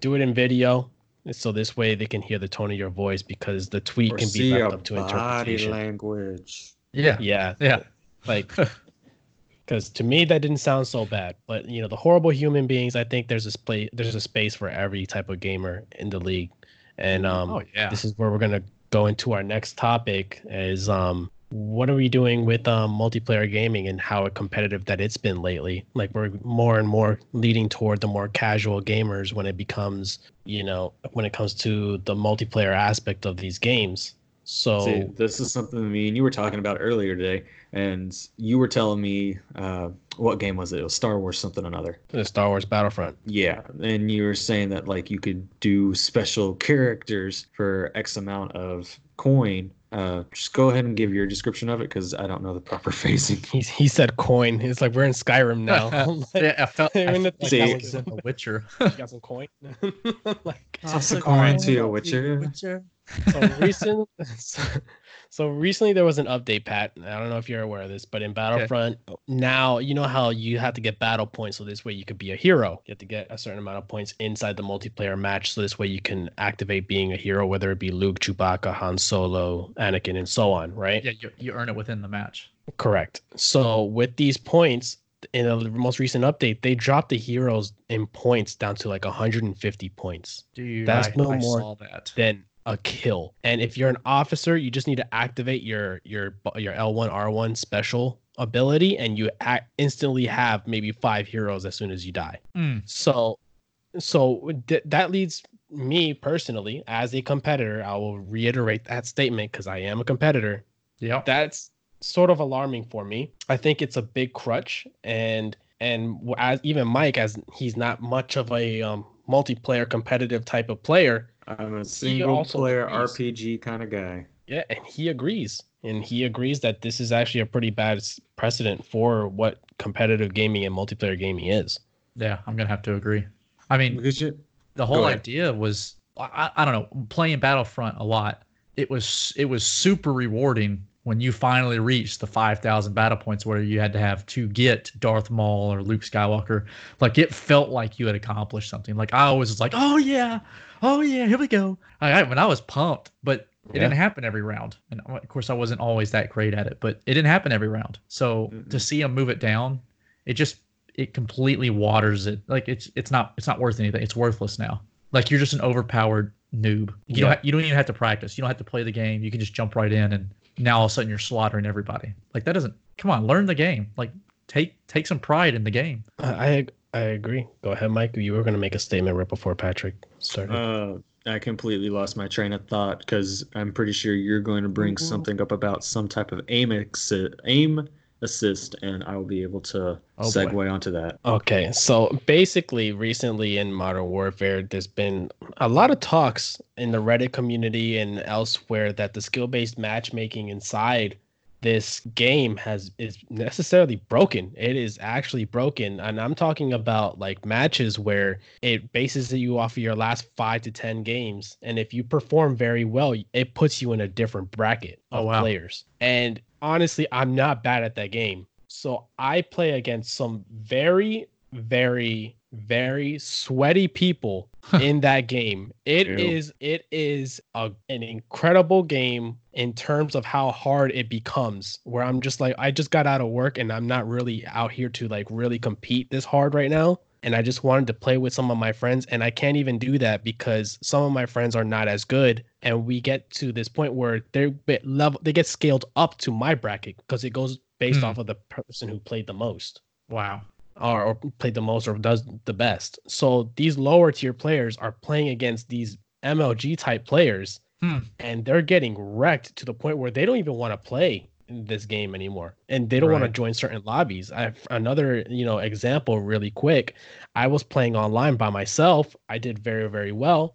do it in video. So this way they can hear the tone of your voice because the tweet Or can be see left your up to body language. Yeah, Yeah, yeah. like <laughs> because to me that didn't sound so bad. But you know, the horrible human beings. I think there's a space. There's a space for every type of gamer in the league, and um, oh yeah. this is where we're gonna go into our next topic. Is um, what are we doing with um multiplayer gaming and how competitive that it's been lately? Like we're more and more leading toward the more casual gamers when it becomes, you know, when it comes to the multiplayer aspect of these games. So See, this is something me and you were talking about earlier today, and you were telling me uh, what game was it? It was Star Wars something another. the Star Wars Battlefront. Yeah, and you were saying that like you could do special characters for X amount of coin. Uh, just go ahead and give your description of it because I don't know the proper <laughs> phrasing. He he said coin. It's like we're in Skyrim now. like, <laughs> yeah, I felt, I They're in the- felt like See- I was in The Witcher. <laughs> you got some coin. like Toss a coin to a Witcher. so recent. So, so recently there was an update, Pat. I don't know if you're aware of this, but in Battlefront now, you know how you have to get battle points, so this way you could be a hero. You have to get a certain amount of points inside the multiplayer match, so this way you can activate being a hero, whether it be Luke, Chewbacca, Han Solo, Anakin, and so on. Right? Yeah, you, you earn it within the match. Correct. So with these points in the most recent update, they dropped the heroes in points down to like 150 points. Dude, That's I, no I more saw that. Then a kill. And if you're an officer, you just need to activate your your your L1 R1 special ability and you act, instantly have maybe 5 heroes as soon as you die. Mm, So so th- that leads me personally as a competitor, I will reiterate that statement cuz I am a competitor yeah. that's sort of alarming for me. I think it's a big crutch, and and as even Mike, as he's not much of a um, multiplayer competitive type of player, I'm a single player agrees. RPG kind of guy. yeah, and he agrees, and he agrees that this is actually a pretty bad precedent for what competitive gaming and multiplayer gaming is. Yeah, I'm gonna have to agree. I mean, you, the whole idea was I, I don't know playing battlefront a lot it was it was super rewarding when you finally reached the 5000 battle points where you had to have to get darth maul or luke skywalker like it felt like you had accomplished something like i always was like oh yeah oh yeah here we go i, I when i was pumped but it Yeah. didn't happen every round and of course i wasn't always that great at it but it didn't happen every round so to Mm-mm. see him move it down it just it completely waters it like it's it's not it's not worth anything it's worthless now like you're just an overpowered noob. You Yeah. don't you don't even have to practice. You don't have to play the game. You can just jump right in, and now all of a sudden you're slaughtering everybody. Like that doesn't. Come on, learn the game. Like take take some pride in the game. I I, I agree. Go ahead, Mike. You were going to make a statement right before Patrick started. uh, I completely lost my train of thought because I'm pretty sure you're going to bring Mhm. something up about some type of aim assi- aim assist, and I will be able to Oh, boy. segue onto that. Okay, so basically, recently in Modern Warfare, there's been a lot of talks in the Reddit community and elsewhere that the skill based matchmaking inside this game has is necessarily broken. It is actually broken, and I'm talking about like matches where it bases you off of your last five to ten games, and if you perform very well, it puts you in a different bracket oh, of Oh, wow. players. And honestly, I'm not bad at that game, so I play against some very, very, very sweaty people <laughs> in that game. It Ew. is it is a, an incredible game in terms of how hard it becomes. Where I'm just like I just got out of work and I'm not really out here to like really compete this hard right now. And I just wanted to play with some of my friends, and I can't even do that because some of my friends are not as good. And we get to this point where they're bit level, they get scaled up to my bracket because it goes based Hmm. off of the person who played the most Wow. or, or played the most or does the best. So these lower tier players are playing against these MLG type players, Hmm. and they're getting wrecked to the point where they don't even want to play this game anymore, and they don't want to join certain lobbies. I another you know example really quick. I was playing online by myself. I did very very well.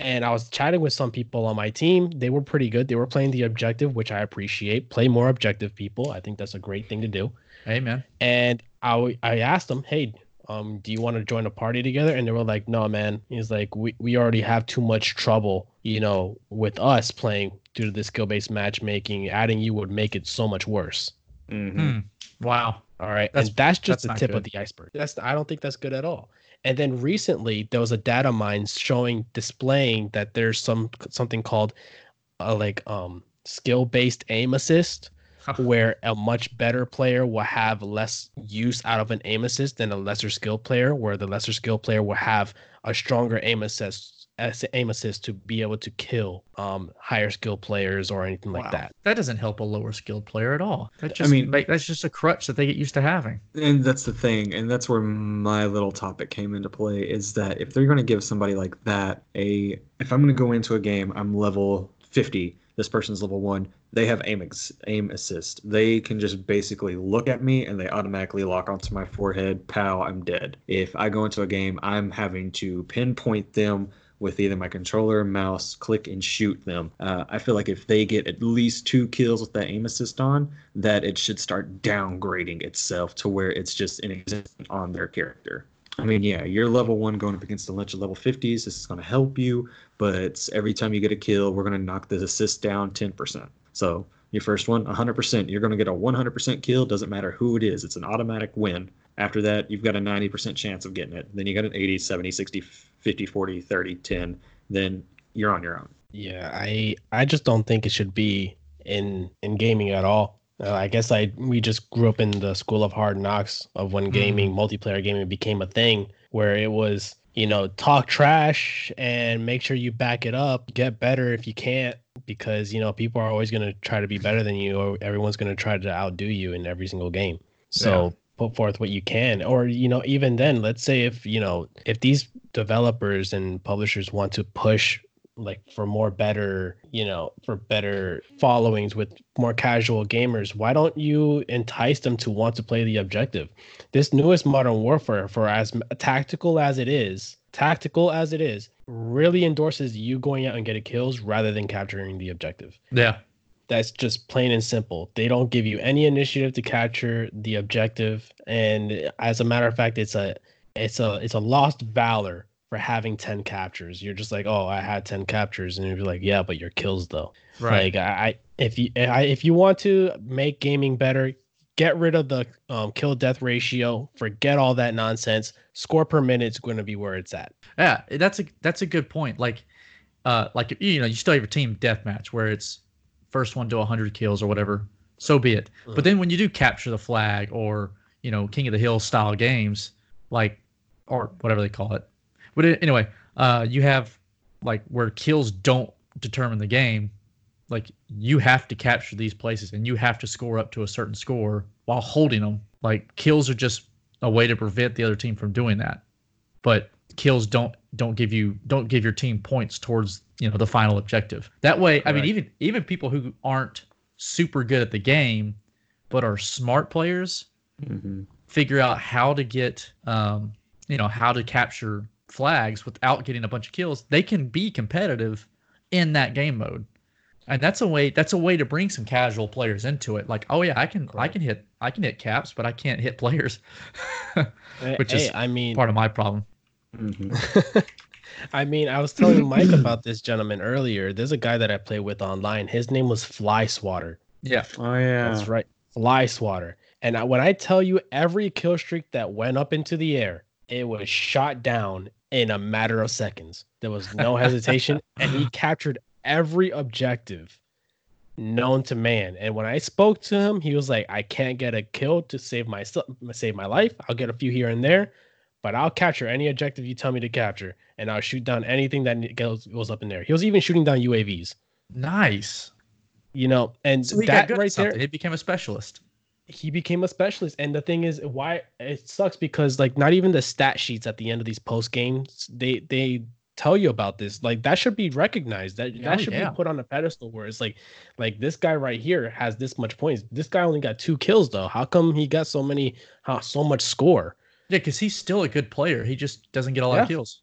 And I was chatting with some people on my team. They were pretty good. They were playing the objective, which I appreciate. Play more objective people. I think that's a great thing to do Amen. and i i asked them, "Hey, um, do you want to join a party together?" And they were like, "No, man." He's like, "We we already have too much trouble, you know, with us playing due to the skill based matchmaking. Adding you would make it so much worse." Mhm. Hmm. Wow. All right, That's- and that's just that's the not tip of the iceberg. That's I don't think that's good at all. And then recently there was a data mine showing displaying that there's some something called uh, like um skill based aim assist where a much better player will have less use out of an aim assist than a lesser skill player, where the lesser skill player will have a stronger aim assist aim assist to be able to kill um higher skill players or anything like that. That doesn't help a lower skilled player at all. That just mean- make, that's just a crutch that they get used to having. And that's the thing, and that's where my little topic came into play is that if they're going to give somebody like that a, if I'm going to go into a game, I'm level 50, this person's level one, they have aim ex- aim assist. They can just basically look at me and they automatically lock onto my forehead. Pow, I'm dead. If I go into a game, I'm having to pinpoint them with either my controller mouse, click and shoot them. Uh, I feel like if they get at least two kills with that aim assist on, that it should start downgrading itself to where it's just inexistent on their character. I mean, yeah, you're level one going up against a bunch of level 50s. This is going to help you, but every time you get a kill, we're going to knock the assist down 10%. So your first one, 100%. You're going to get a 100% kill. Doesn't matter who it is. It's an automatic win. After that, you've got a 90% chance of getting it. Then you got an 80, 70, 60, 50, 40, 30, 10. Then you're on your own. Yeah, I I just don't think it should be in in gaming at all. Uh, I guess I we just grew up in the school of hard knocks of when gaming, multiplayer gaming became a thing where it was, you know, talk trash and make sure you back it up, get better if you can't because, you know, people are always going to try to be better than you or everyone's going to try to outdo you in every single game. So put forth what you can. Or you know even then let's say if you know if these developers and publishers want to push like for more better you know for better followings with more casual gamers why don't you entice them to want to play the objective? This newest modern warfare for as tactical as it is tactical as it is really endorses you going out and getting kills rather than capturing the objective Yeah. that's just plain and simple. They don't give you any initiative to capture the objective, and as a matter of fact, it's a it's a it's a lost valor for having ten captures. You're just like, oh, I had ten captures, and you're like, yeah, but your kills though. Right. Like I, I if you I, if you want to make gaming better, get rid of the um, kill death ratio. Forget all that nonsense. Score per minute is going to be where it's at. Yeah, that's a that's a good point. Like, uh, like you know, you still have your team deathmatch where it's first one to 100 kills or whatever. So be it. Mhm. But then when you do capture the flag or you know King of the Hill style games, like or whatever they call it. But anyway, uh, you have like where kills don't determine the game. Like you have to capture these places and you have to score up to a certain score while holding them. Like kills are just a way to prevent the other team from doing that. But kills don't don't give you don't give your team points towards you know the final objective. That way, I mean, even even people who aren't super good at the game but are smart players Mm-hmm. figure out how to get um, you know how to capture flags without getting a bunch of kills they can be competitive in that game mode and that's a way that's a way to bring some casual players into it. Like, oh yeah, I can I can hit I can hit caps, but I can't hit players, <laughs> which Hey, is I mean, part of my problem. Mhm. <laughs> I mean, I was telling Mike about this gentleman earlier. There's a guy that I play with online. His name was Fly Swatter. Yeah, Oh yeah. That's right, Fly Swatter. And I, when I tell you every kill streak that went up into the air, it was shot down in a matter of seconds. There was no <laughs> hesitation, and he captured every objective known to man. And when I spoke to him, he was like, "I can't get a kill to save my save my life. I'll get a few here and there, but I'll capture any objective you tell me to capture, and I'll shoot down anything that goes goes up in there." He was even shooting down UAVs. nice. You know, and So that right there. He became a specialist. he became a specialist and the thing is why it sucks because like not even the stat sheets at the end of these post games they they tell you about this like that should be recognized that Oh, that should yeah. be put on a pedestal where it's like like this guy right here has this much points. This guy only got two kills though. How come he got so many how so much score? Yeah, because he's still a good player. He just doesn't get a lot of kills.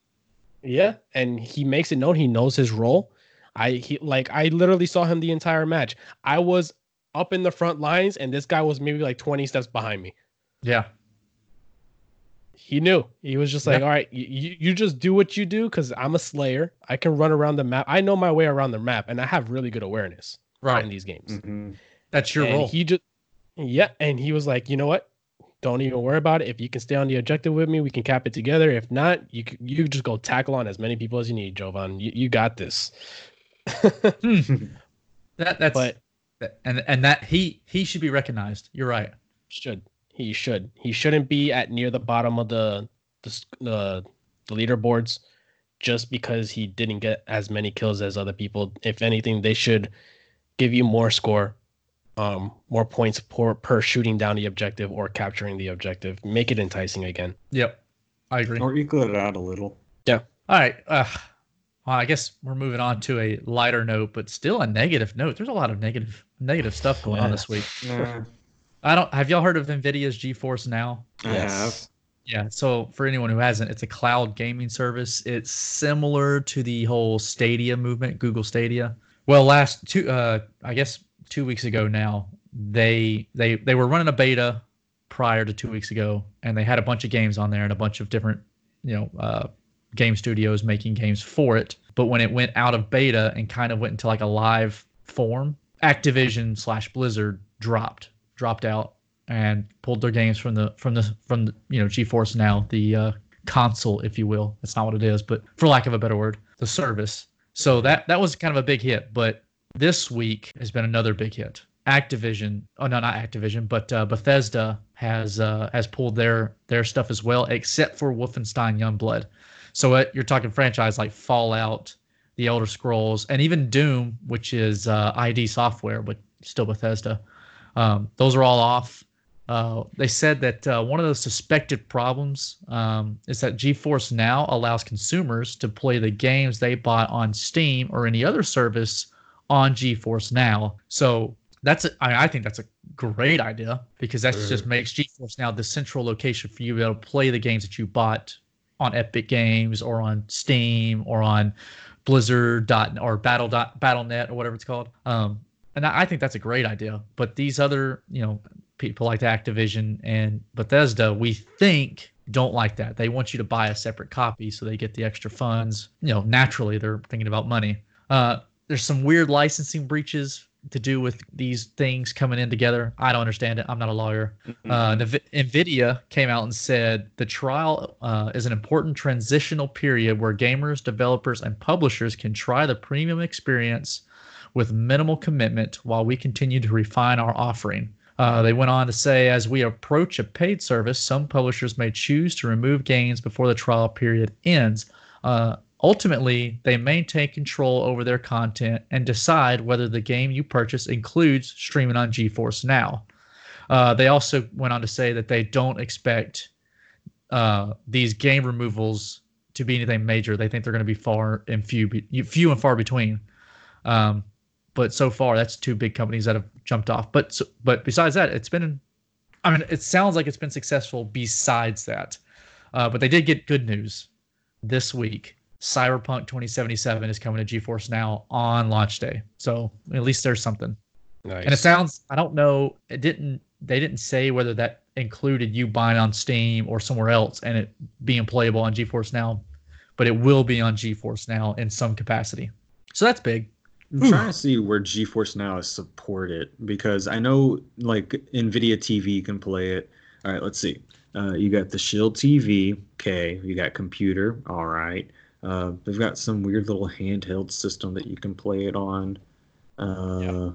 yeah and he makes it known. He knows his role. I he like i literally saw him the entire match. I was up in the front lines and this guy was maybe like 20 steps behind me. Yeah, he knew he was just like Yeah. all right you, you you just do what you do because i'm a slayer i can run around the map i know my way around the map and i have really good awareness right. in these games Mhm. That's your and role. he just yeah and he was like you know what don't even worry about it if you can stay on the objective with me we can cap it together if not you you just go tackle on as many people as you need jovan you, you got this <laughs> Hmm. <laughs> That that's but and and that he he should be recognized. You're right. should he should he shouldn't be at near the bottom of the the s- the, the leaderboards just because he didn't get as many kills as other people if anything they should give you more score um more points per per shooting down the objective or capturing the objective make it enticing again Yep, I agree. Or equal it out a little. Yeah. All right. Uh, well, I guess we're moving on to a lighter note, but still a negative note. There's a lot of negative negative stuff going on this week. Yeah, I don't. Have y'all heard of Nvidia's GeForce Now? I Yes. have. Yeah. So for anyone who hasn't, it's a cloud gaming service. It's similar to the whole Stadia movement, Google Stadia. Well, last two, uh, I guess two weeks ago now, they they they were running a beta prior to two weeks ago, and they had a bunch of games on there and a bunch of different, you know, uh, game studios making games for it. But when it went out of beta and kind of went into like a live form, Activision slash Blizzard dropped dropped out and pulled their games from the from the from the you know GeForce Now, the uh, console, if you will. That's not what it is, but for lack of a better word, the service. So that that was kind of a big hit. But this week has been another big hit. Activision, oh no, not Activision, but uh, Bethesda has uh, has pulled their their stuff as well, except for Wolfenstein Youngblood. So it, you're talking franchise like Fallout, The Elder Scrolls, and even Doom, which is uh, ID Software, but still Bethesda. Um, those are all off. Uh, they said that uh, one of the suspected problems um, is that GeForce Now allows consumers to play the games they bought on Steam or any other service on GeForce Now. So that's a, I, I think that's a great idea because that just makes GeForce Now the central location for you to be able to play the games that you bought on Epic Games or on Steam or on Blizzard dot or Battle dot Battle.net or whatever it's called. Um, and I think that's a great idea. But these other, you know, people like Activision and Bethesda, we think don't like that. They want you to buy a separate copy so they get the extra funds. You know, naturally they're thinking about money. Uh, there's some weird licensing breaches to do with these things coming in together. I don't understand it. I'm not a lawyer. Uh, NVIDIA came out and said the trial uh, is an important transitional period where gamers, developers, and publishers can try the premium experience with minimal commitment while we continue to refine our offering. Uh, they went on to say, as we approach a paid service, some publishers may choose to remove games before the trial period ends. Uh, ultimately, they maintain control over their content and decide whether the game you purchase includes streaming on GeForce Now. Uh, they also went on to say that they don't expect uh, these game removals to be anything major. They think they're going to be far and few, few and far between. Um, but so far, that's two big companies that have jumped off. But so, but besides that, it's been, I mean, it sounds like it's been successful. Besides that, uh, but they did get good news this week. Cyberpunk 2077 is coming to GeForce Now on launch day. So at least there's something. Nice. And it sounds I don't know, it didn't they didn't say whether that included you buying on Steam or somewhere else and it being playable on GeForce Now, but it will be on GeForce Now in some capacity. So that's big. I'm trying to see where GeForce Now is supported because I know like NVIDIA TV can play it. All right, let's see. Uh, you got the Shield TV, okay. You got computer, all right. Uh, they've got some weird little handheld system that you can play it on. Uh,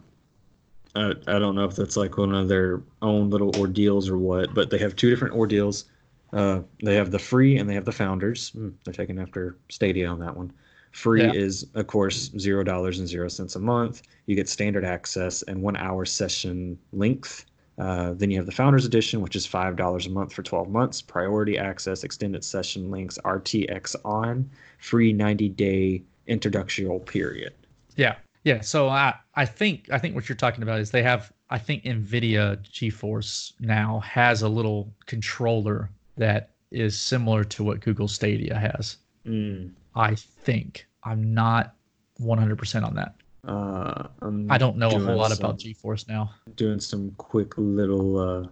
I, I don't know if that's like one of their own little ordeals or what, but they have two different ordeals. Uh, they have the free and they have the founders. Hmm, they're taking after Stadia on that one. Free Yeah. is, of course, zero dollars and zero cents a month. You get standard access and one hour session length. Uh, then you have the Founders Edition, which is five dollars a month for twelve months. Priority access, extended session links, RTX on, free ninety day introductory period. Yeah. Yeah. So I I think I think what you're talking about is they have I think Nvidia GeForce now has a little controller that is similar to what Google Stadia has. Mm. I think. I'm not 100% on that. Uh, I'm I don't know a whole lot some- about GeForce now. Doing some quick little uh,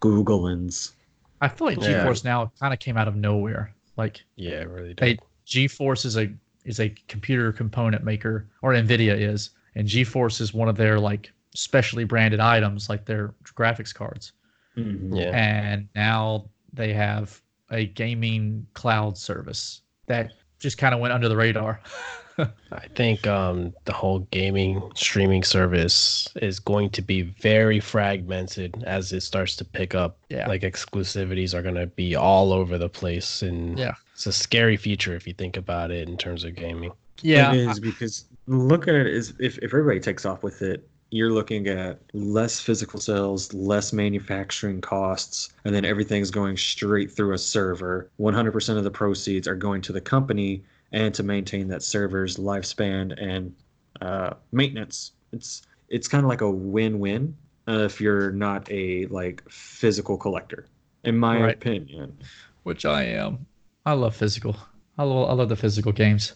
Googlings. I feel like Yeah. GeForce now kind of came out of nowhere. Like yeah, it really they did. GeForce is a is a computer component maker or Nvidia is and GeForce is one of their like specially branded items like their graphics cards. Mhm. Yeah. and now they have a gaming cloud service that just kind of went under the radar. <laughs> I think um, the whole gaming streaming service is going to be very fragmented as it starts to pick up. Yeah. Like exclusivities are going to be all over the place. And Yeah. it's a scary future if you think about it in terms of gaming. yeah, It is because look at it is if, if everybody takes off with it, you're looking at less physical sales, less manufacturing costs, and then everything's going straight through a server. 100% of the proceeds are going to the company and to maintain that server's lifespan and uh, maintenance. It's it's kind of like a win-win uh, if you're not a like physical collector, in my Right. opinion. which I am. I love physical. I love, I love the physical games.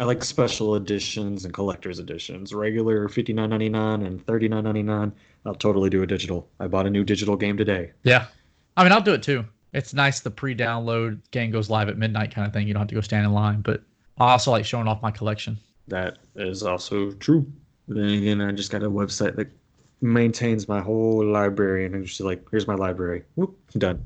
I like special editions and collector's editions. Regular fifty nine ninety nine and thirty nine ninety nine. I'll totally do a digital. I bought a new digital game today. Yeah, I mean I'll do it too. It's nice the pre-download game goes live at midnight kind of thing. You don't have to go stand in line, but I also like showing off my collection. That is also true. Then again, I just got a website that maintains my whole library, and I'm just like, here's my library. Whoop, done.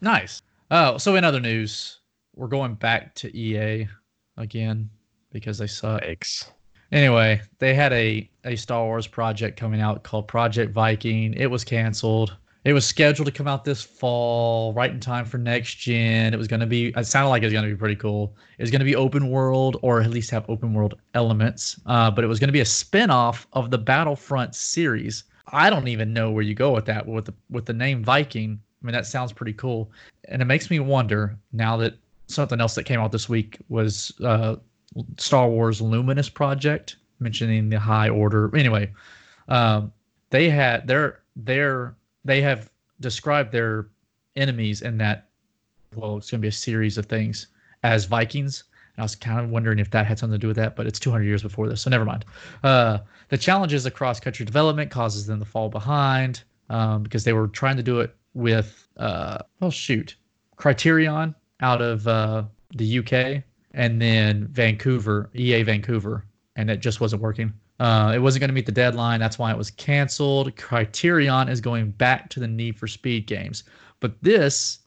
Nice. Oh, so in other news, we're going back to EA again because they suck. Yikes. Anyway, they had a, a Star Wars project coming out called Project Viking. It was canceled. It was scheduled to come out this fall, right in time for next gen. It was going to be, it sounded like it was going to be pretty cool. It was going to be open world or at least have open world elements, uh, but it was going to be a spin off of the Battlefront series. I don't even know where you go with that with the, with the name Viking. I mean, that sounds pretty cool. And it makes me wonder now that something else that came out this week was uh, Star Wars Luminous Project, mentioning the High Order. Anyway, um, they had their their they have described their enemies in that. Well, it's going to be a series of things as Vikings. And I was kind of wondering if that had something to do with that, but it's 200 years before this, so never mind. Uh, the challenges of cross-country development causes them to fall behind um, because they were trying to do it with, uh, shoot, Criterion out of uh, the UK and then Vancouver, EA Vancouver, and it just wasn't working. Uh, it wasn't going to meet the deadline. That's why it was canceled. Criterion is going back to the Need for Speed games. But this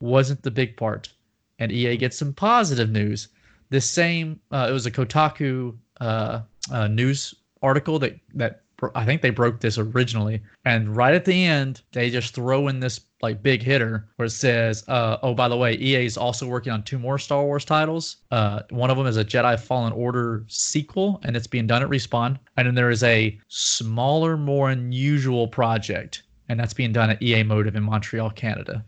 wasn't the big part. And EA gets some positive news. This same, uh, it was a Kotaku uh, uh, news article that, that I think they broke this originally. And right at the end, they just throw in this like big hitter where it says, uh, "Oh, by the way, EA is also working on two more Star Wars titles. Uh, one of them is a Jedi Fallen Order sequel, and it's being done at Respawn. And then there is a smaller, more unusual project, and that's being done at EA Motive in Montreal, Canada."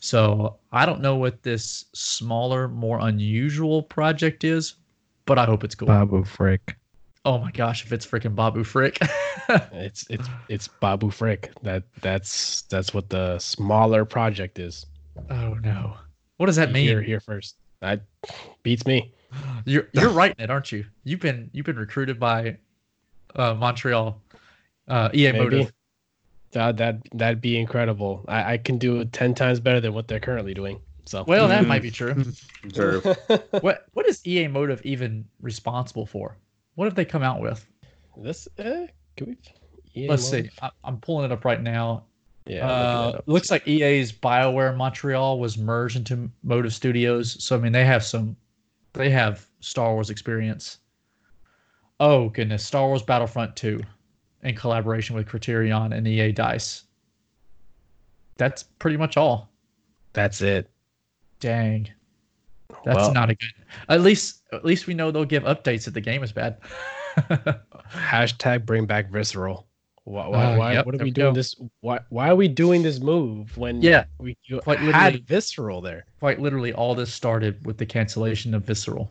So I don't know what this smaller, more unusual project is, but I hope it's cool. Babu Frick. Oh my gosh, if it's freaking Babu Frick. <laughs> It's it's it's Babu Frick. That that's that's what the smaller project is. oh no. What does that mean? You're here first. That beats me. <gasps> You're you're <laughs> writing it, aren't you? You've been you've been recruited by uh, Montreal, uh, EA Maybe. Motive. That that that'd be incredible. I, I can do it ten times better than what they're currently doing. So Well, that might be true. <laughs> Observe. what what is EA Motive even responsible for? What have they come out with? this uh, can we? EA Let's see. I, I'm pulling it up right now. Yeah, Uh, looks like EA's BioWare Montreal was merged into Motive Studios. So I mean, they have some, they have Star Wars experience. Oh goodness, Star Wars Battlefront 2, in collaboration with Criterion and EA Dice. That's pretty much all. that's it. Dang, that's Well, not a good. At least, at least we know they'll give updates if the game is bad. <laughs> hashtag bring back visceral. Why? Why? Uh, why yep, what are we we doing go. this? Why? Why are we doing this move when? yeah, we you Quite had literally. visceral there. quite literally, all this started with the cancellation of Visceral,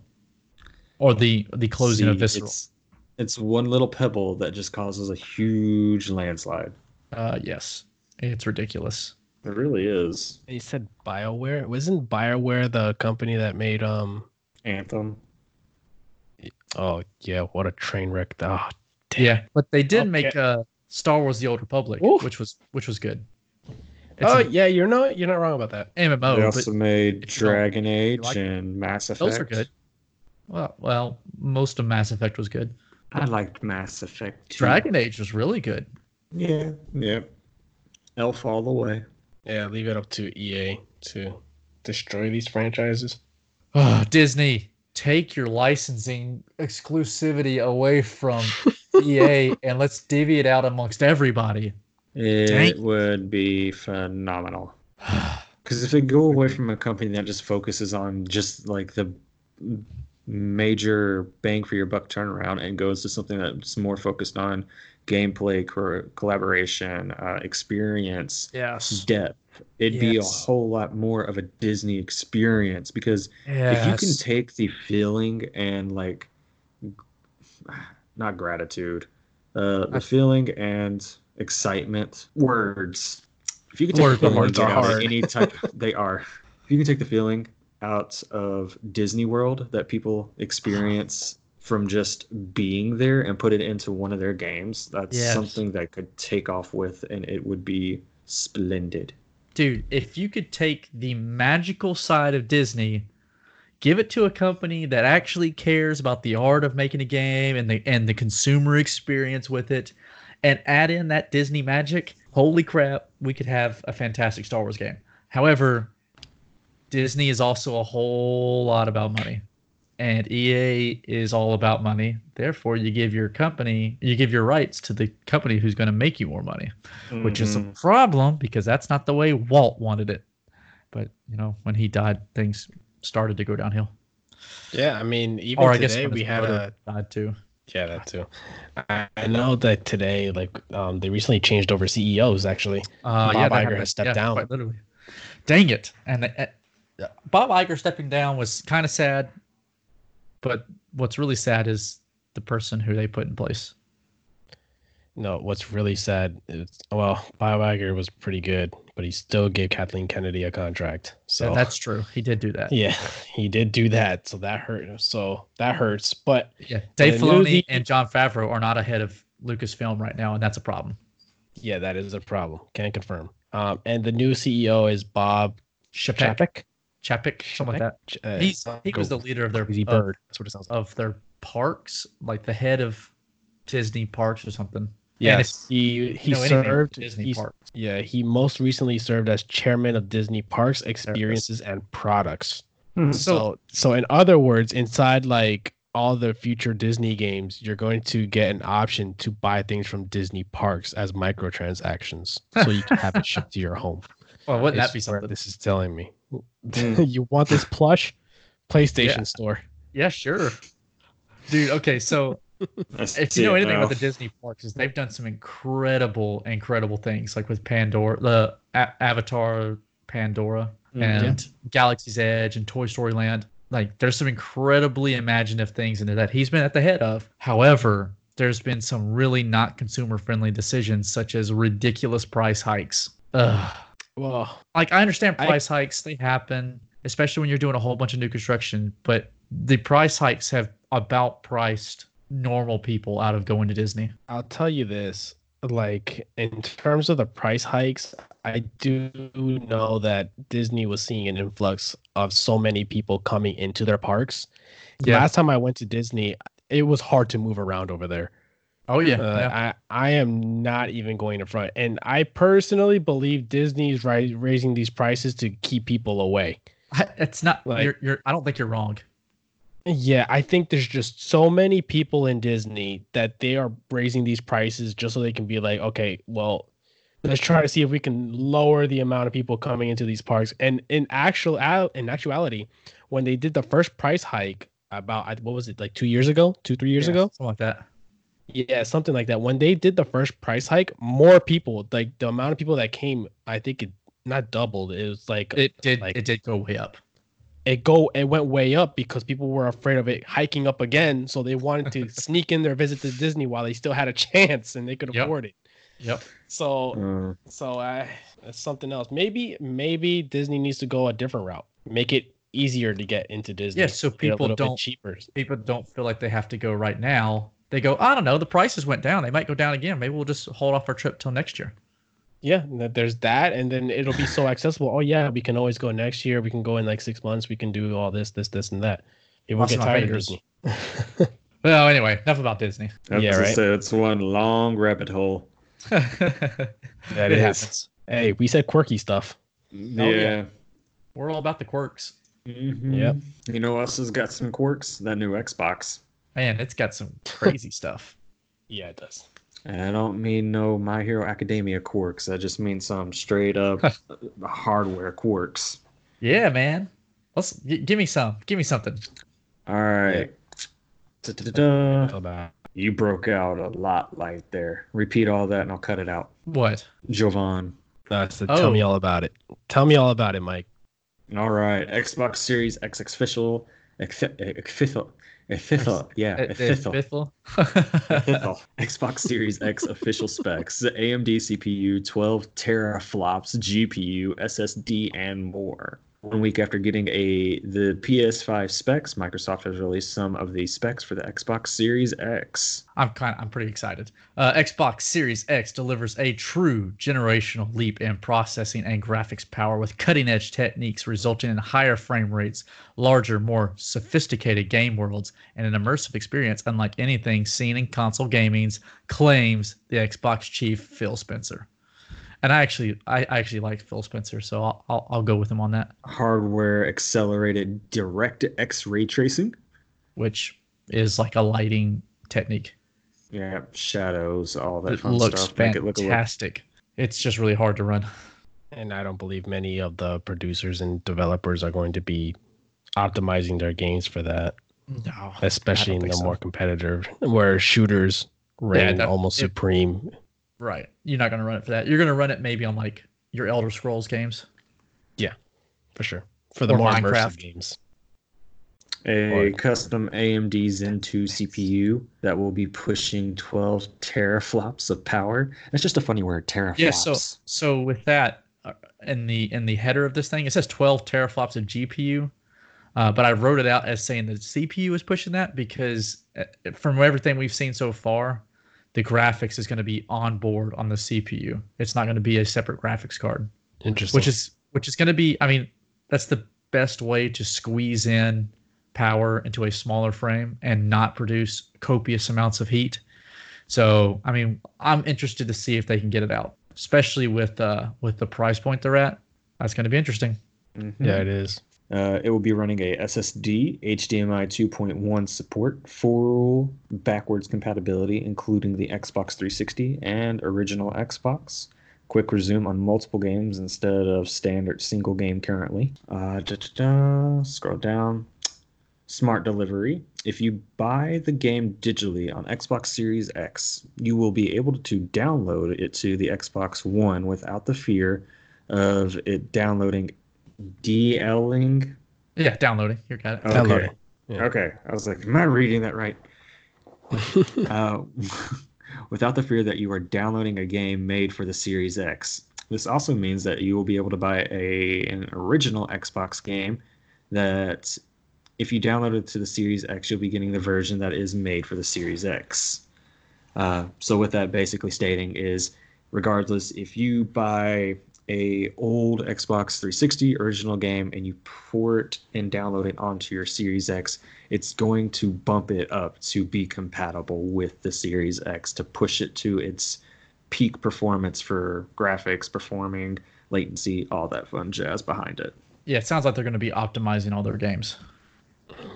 or the the closing of Visceral. It's, it's one little pebble that just causes a huge landslide. Uh, yes, it's ridiculous. It really is. You said Bioware. Wasn't Bioware the company that made um? Anthem. Oh yeah, what a train wreck! Oh, damn. Yeah, but they did Okay. make uh, Star Wars: The Old Republic, Oof. which was which was good. It's Oh an yeah, you're not you're not wrong about that. MMO, they also made if you don't- Dragon Age like it, and Mass Effect. those are good. Well, well, most of Mass Effect was good. I liked Mass Effect. Too. Dragon Age was really good. Yeah. Yeah. Elf all the way. Yeah, leave it up to EA to destroy these franchises. Oh, Disney, take your licensing exclusivity away from <laughs> EA and let's divvy it out amongst everybody. It Dang. would be phenomenal. <sighs> Because if it go away from a company that just focuses on just like the major bang for your buck turnaround and goes to something that's more focused on gameplay, co- collaboration, uh, experience, yes. depth, it'd be a whole lot more of a Disney experience. Because if you can take the feeling and like, not gratitude, uh, the feeling and excitement, words. If you can take the feeling words are out any type, <laughs> they are. If you can take the feeling out of Disney World that people experience from just being there and put it into one of their games, that's Yes. something that could take off with, and it would be splendid. dude, if you could take the magical side of Disney, give it to a company that actually cares about the art of making a game and the and the consumer experience with it, and add in that Disney magic, holy crap, we could have a fantastic Star Wars game. However, Disney is also a whole lot about money. And EA is all about money. Therefore, you give your company, you give your rights to the company who's going to make you more money which is a Mhm. problem because that's not the way Walt wanted it. But you know, when he died, things started to go downhill. Yeah, I mean, even Or I guess today when we had a died too. yeah that too. I, know that today, like, um, they recently changed over CEOs. Actually, Uh, Bob yeah, Iger has stepped Yeah, down. Quite literally. Dang it! And uh, Bob Iger stepping down was kind of sad. But what's really sad is the person who they put in place. no. What's really sad is well, Bob Iger was pretty good, but he still gave Kathleen Kennedy a contract. So Yeah, that's true. He did do that. yeah, he did do that. So that hurt. So that hurts. But Yeah. Dave Filoni and Jon Favreau are not ahead of Lucasfilm right now, and that's a problem. yeah, that is a problem. Can't confirm. Um, and the new CEO is Bob Chapek, Chapek. Chapek, something like that. Uh, He's he was the leader of their Crazy of, Bird. That's what it sounds like. of their parks, like the head of Disney parks or something. Yes, he he You know served. Disney he's- parks. Yeah, he most recently served as chairman of Disney Parks, Experiences, and Products. Mhm. So, so in other words, inside like all the future Disney games, you're going to get an option to buy things from Disney Parks as microtransactions, so you can have it shipped to your home. <laughs> Well, wouldn't that Is be something? This is telling me. Mm. <laughs> you want this plush? PlayStation Yeah. Store. Yeah, sure. Dude, okay, so <laughs> if you know it, anything about the Disney parks, is they've done some incredible, incredible things, like with Pandora, the A- Avatar Pandora, Mhm. and Galaxy's Edge and Toy Story Land. Like, there's some incredibly imaginative things in there that he's been at the head of. However, there's been some really not consumer friendly decisions, such as ridiculous price hikes. Ugh. Well, Like, I understand I- price hikes, they happen, especially when you're doing a whole bunch of new construction, but the price hikes have about priced normal people out of going to Disney. I'll tell you this, like in terms of the price hikes, I do know that Disney was seeing an influx of so many people coming into their parks. Yeah. Last time I went to Disney, it was hard to move around over there. Oh yeah, Uh, yeah. I I am not even going to front, and I personally believe Disney's ri- raising these prices to keep people away. I, it's not. like- you're, you're. I don't think you're wrong. Yeah, I think there's just so many people in Disney that they are raising these prices just so they can be like, okay, well, let's try to see if we can lower the amount of people coming into these parks. And in actual al- in actuality, when they did the first price hike about what was it like two years ago, two three years Yeah, ago, something like that. Yeah, something like that. When they did the first price hike, more people like the amount of people that came, I think it not doubled. It was like It did. like- it did go way up. it go it went way up because people were afraid of it hiking up again so they wanted to <laughs> sneak in their visit to disney while they still had a <laughs> chance and they could Yep. afford it Yep. so Uh, so i that's something else maybe maybe disney needs to go a different route make it easier to get into disney Yeah, so people don't- cheaper People don't feel like they have to go right now. They go. I don't know. The prices went down. They might go down again. Maybe we'll just hold off our trip till next year. yeah there's that and then it'll be so accessible oh yeah we can always go next year we can go in like six months we can do all this this this and that people Crossing get tired of disney <laughs> Well, anyway, enough about Disney. that's Yeah, to right. say it's one long rabbit hole. <laughs> that It is. happens. hey we said quirky stuff Yeah. yeah. We're all about the quirks. Mhm. Yep. You know us has got some quirks? That new Xbox. Man, it's got some crazy stuff. <laughs> yeah it does And I don't mean no My Hero Academia quirks. I just mean some straight up <laughs> hardware quirks. Yeah, man. Let's g- give me some. Give me something. All right. About You broke out a lot right there. Repeat all that and I'll cut it out. What? Jovan. That's the, Oh. tell me all about it. Tell me all about it, Mike. All right. Xbox Series X official. Official. Official. Yeah. Biffle? Official. <laughs> Xbox Series X official specs: AMD CPU, 12 teraflops GPU, SSD, and more. One week after getting a the PS5 specs, Microsoft has released some of the specs for the Xbox Series X. I'm kind of, I'm pretty excited. Uh, Xbox Series X delivers a true generational leap in processing and graphics power with cutting edge techniques resulting in higher frame rates, larger, more sophisticated game worlds, and an immersive experience unlike anything seen in console gaming's claims the Xbox chief Phil Spencer. And I actually I, I actually like Phil Spencer, so I'll, I'll I'll go with him on that, Hardware accelerated direct X ray tracing. which is like a lighting technique. Yeah, shadows, all that It fun looks stuff. Make it look a fantastic. It's just really hard to run. And I don't believe many of the producers and developers are going to be optimizing their games for that, No, especially in the so. more competitive where shooters reign that- almost it- supreme. Right. You're not going to run it for that. You're going to run it maybe on like your Elder Scrolls games. Yeah, for sure. For the Or more Minecraft. immersive games. A Or- custom AMD Zen 2 CPU that will be pushing 12 teraflops of power. It's just a funny word, teraflops. Yeah. So so with that uh, in the in the header of this thing, it says 12 teraflops of GPU. Uh, but I wrote it out as saying the CPU is pushing that because uh, from everything we've seen so far, the graphics is going to be on board on the CPU. It's not going to be a separate graphics card. Interesting. which is which is going to be i mean that's the best way to squeeze in power into a smaller frame and not produce copious amounts of heat so i mean i'm interested to see if they can get it out especially with uh with the price point they're at that's going to be interesting Mhm. yeah, it is. Uh, it will be running a SSD, HDMI 2.1 support, full backwards compatibility, including the Xbox 360 and original Xbox. Quick resume on multiple games instead of standard single game currently. Uh, da-da-da, scroll down. Smart delivery. If you buy the game digitally on Xbox Series X, you will be able to download it to the Xbox One without the fear of it downloading DLing. yeah downloading you got it Okay. Downloading. Yeah. Okay. I was like, am I reading that right? <laughs> uh, <laughs> without the fear that you are downloading a game made for the Series X. This also means that you will be able to buy a an original Xbox game that if you download it to the Series X, you'll be getting the version that is made for the Series X. Uh, so what that basically stating is, regardless if you buy a old Xbox 360 original game and you port and download it onto your Series X, it's going to bump it up to be compatible with the Series X to push it to its peak performance for graphics, performing, latency, all that fun jazz behind it. Yeah, it sounds like they're going to be optimizing all their games.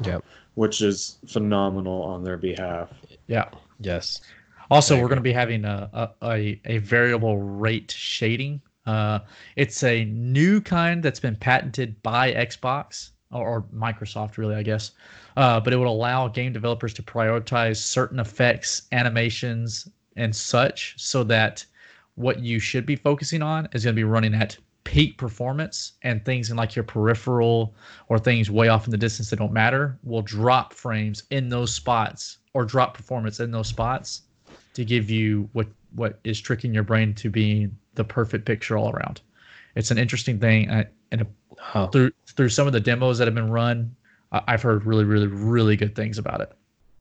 Yep. Which is phenomenal on their behalf. Yeah. Yes. Also, we're going to be having a, a, a, a variable rate shading. Uh, it's a new kind that's been patented by Xbox or, or Microsoft, really, I guess. Uh, but it would allow game developers to prioritize certain effects, animations, and such so that what you should be focusing on is going to be running at peak performance and things in like your peripheral or things way off in the distance that don't matter will drop frames in those spots or drop performance in those spots to give you what what is tricking your brain to being the perfect picture all around. It's an interesting thing, and Huh. through through some of the demos that have been run, I- I've heard really, really, really good things about it.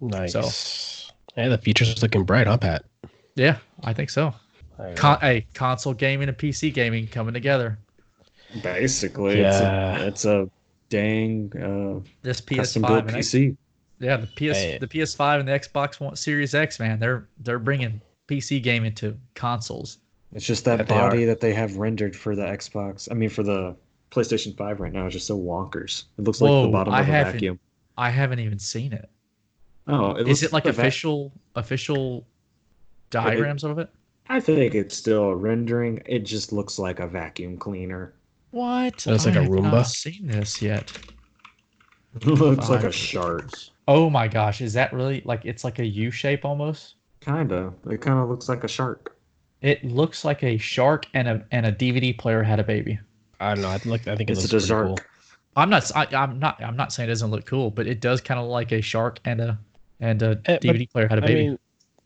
Nice. Hey, the features looking bright, huh, Pat? Yeah, I think so. I Con- hey, console gaming and PC gaming coming together. Basically, Yeah. it's, a, it's a dang uh, This custom PS5 built and X- PC. yeah, the PS Hey. the PS5 and the Xbox One Series X, man, they're they're bringing PC game into consoles. It's just that Yeah, they body that they have rendered for the Xbox. I mean, for the PlayStation 5 right now is just so wonkers. It looks like the bottom I of a haven't- vacuum. I haven't even seen it. Oh, it Is it like a vac- official official diagrams of it? I think it's still rendering. It just looks like a vacuum cleaner. What? Looks like I a have not Roomba? seen this yet. It <laughs> looks like a Five. shark. Oh my gosh, is that really like it's like a U shape almost? Kinda. It kind of looks like a shark. It looks like a shark and a and a DVD player had a baby. I don't know. I look. I think it It's looks a pretty shark. cool. I'm not I, I'm not I'm not saying it doesn't look cool, but it does kind of like a shark and a and a Eh, but, DVD player had a baby. mean,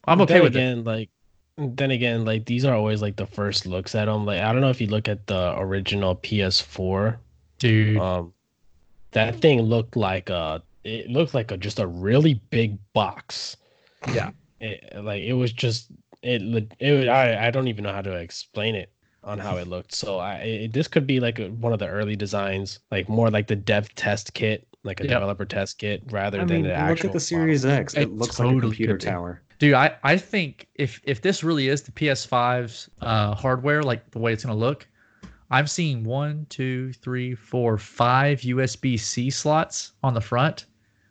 I'm okay then with it. again, like then again, like these are always like the first looks at them. Like I don't know if you look at the original PS4, Dude, um, that thing looked like a it looked like a just a really big box. Yeah. It, like it was just it. lit- It I I don't even know how to explain it on how it looked. So I it, this could be like a, one of the early designs, like more like the dev test kit, like a Yep. developer test kit, rather I than mean, the look actual at the model. Series X. It, It looks like a computer tower. dude, I I think if if this really is the PS5's uh, hardware, like the way it's gonna look, I'm seeing one, two, three, four, five USB C slots on the front,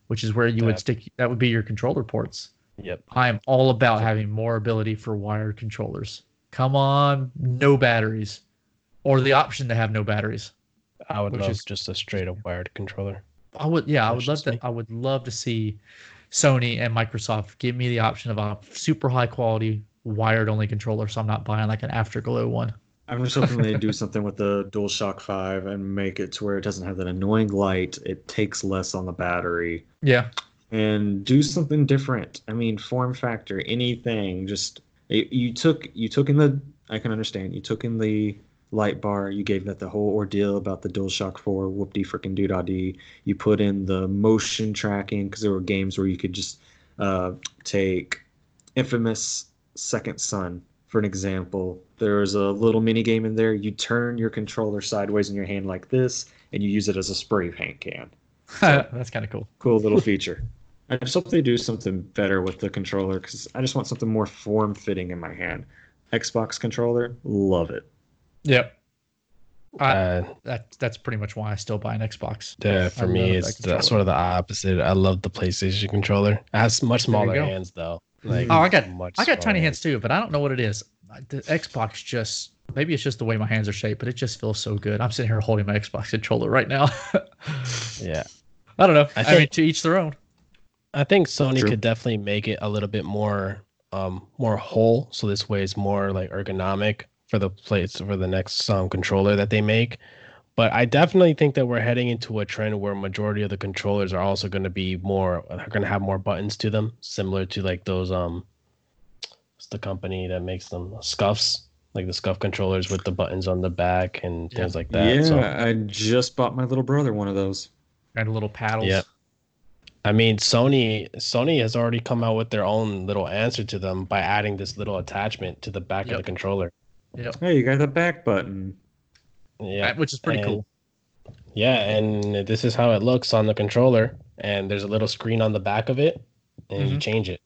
which is where you would stick. That would be your controller ports. Yep. I am all about having more ability for wired controllers. Come on, no batteries, or the option to have no batteries. I would Which love is- just a straight up wired controller. I would, yeah, I would love to. I would love to see Sony and Microsoft give me the option of a super high quality wired only controller, so I'm not buying like an Afterglow one. I'm just hoping they do something with the DualShock 5 and make it to where it doesn't have that annoying light. It takes less on the battery. Yeah, and do something different. I mean, form factor, anything. Just it, you took you took in the. I can understand. You took in the light bar. You gave that the whole ordeal about the DualShock 4. Whoop de freaking doo dee. You put in the motion tracking because there were games where you could just uh, take infamous Second Son for an example. There was a little mini game in there. You turn your controller sideways in your hand like this, and you use it as a spray paint can <laughs> that's kind of cool. cool little <laughs> feature. I just hope they do something better with the controller because I just want something more form fitting in my hand. Xbox controller, love it. Yep, I, Uh, that that's pretty much why I still buy an Xbox. the, for I me, love that it's the, sort of the opposite. I love the PlayStation controller. It has much smaller hands though. Like Oh, I got much I got tiny hands too, but I don't know what it is. The Xbox just maybe it's just the way my hands are shaped, but it just feels so good. I'm sitting here holding my Xbox controller right now. <laughs> Yeah, I don't know. I I, mean, to each their own. I think Sony True. could definitely make it a little bit more, um, more whole. So this way, it's more like ergonomic for the place for the next um, controller that they make. But I definitely think that we're heading into a trend where majority of the controllers are also going to be more, are going to have more buttons to them, similar to like those um, what's the company that makes them scuffs, like the scuff controllers with the buttons on the back and Yeah. things like that. yeah, So I just bought my little brother one of those. And little paddles. Yep. I mean, Sony Sony has already come out with their own little answer to them by adding this little attachment to the back of the controller. Yeah. Hey, you got the back button. Yeah, which is pretty and- cool. yeah, and this is how it looks on the controller. And there's a little screen on the back of it, and you Mhm. change it.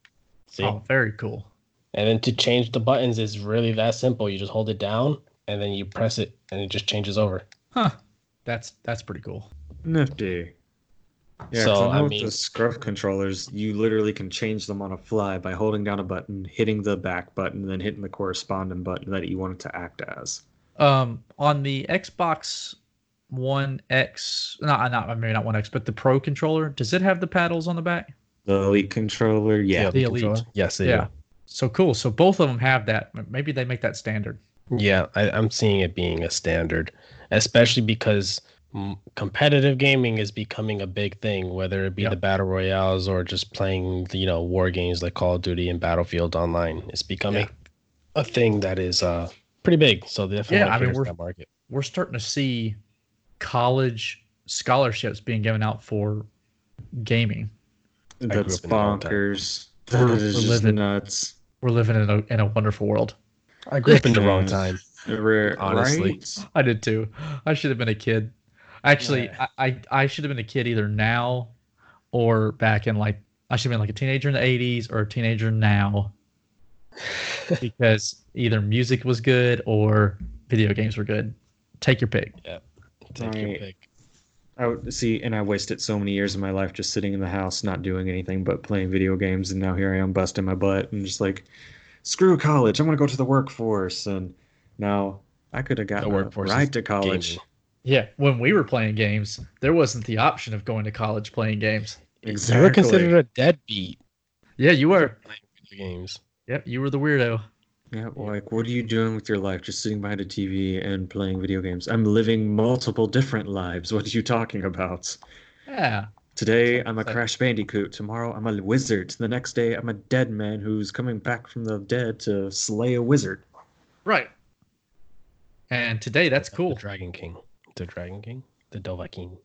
See, Oh, very cool. and then to change the buttons is really that simple. You just hold it down, and then you press it, and it just changes over. Huh. That's that's pretty cool. Nifty. Yeah, So, so I I with mean- the Scuf controllers, you literally can change them on a fly by holding down a button, hitting the back button, then hitting the corresponding button that you want it to act as. Um, on the Xbox One X, not not maybe not One X, but the Pro controller, does it have the paddles on the back? The Elite controller, yeah. The Elite. controller? Yes, they Yeah. So cool. So both of them have that. Maybe they make that standard. Yeah, I, I'm seeing it being a standard, especially because competitive gaming is becoming a big thing, whether it be Yeah. the battle royales or just playing, you know, war games like Call of Duty and Battlefield Online. It's becoming a thing that is uh pretty big. So definitely Yeah, I mean, we're- that market. We're starting to see college scholarships being given out for gaming. That's up in the old time. bonkers. We're- That is we're just living- nuts. We're living in a in a wonderful world. I grew up in the wrong time. Re- Honestly. right? I did too. I should have been a kid. Actually, Yeah. I, I I should have been a kid either now or back in like I should have been like a teenager in the '80s or a teenager now <laughs> because either music was good or video games were good. Take your pick. Yeah, take your pick. I would see, and I wasted so many years of my life just sitting in the house, not doing anything but playing video games, and now here I am busting my butt and just like, screw college, I'm gonna go to the workforce, and now I could have gotten a workforce is ride to college. gaming. Yeah, when we were playing games, there wasn't the option of going to college playing games. Exactly. You were considered a deadbeat Yeah, you were. playing video games. Yep, you were the weirdo. Yeah, like what are you doing with your life? Just sitting behind a TV and playing video games. I'm living multiple different lives. What are you talking about? Yeah. Today I'm a Crash Bandicoot. Tomorrow I'm a wizard. The next day I'm a dead man who's coming back from the dead to slay a wizard. Right. And today, that's The cool. Dragon King. The Dragon King? The Dovahkiin.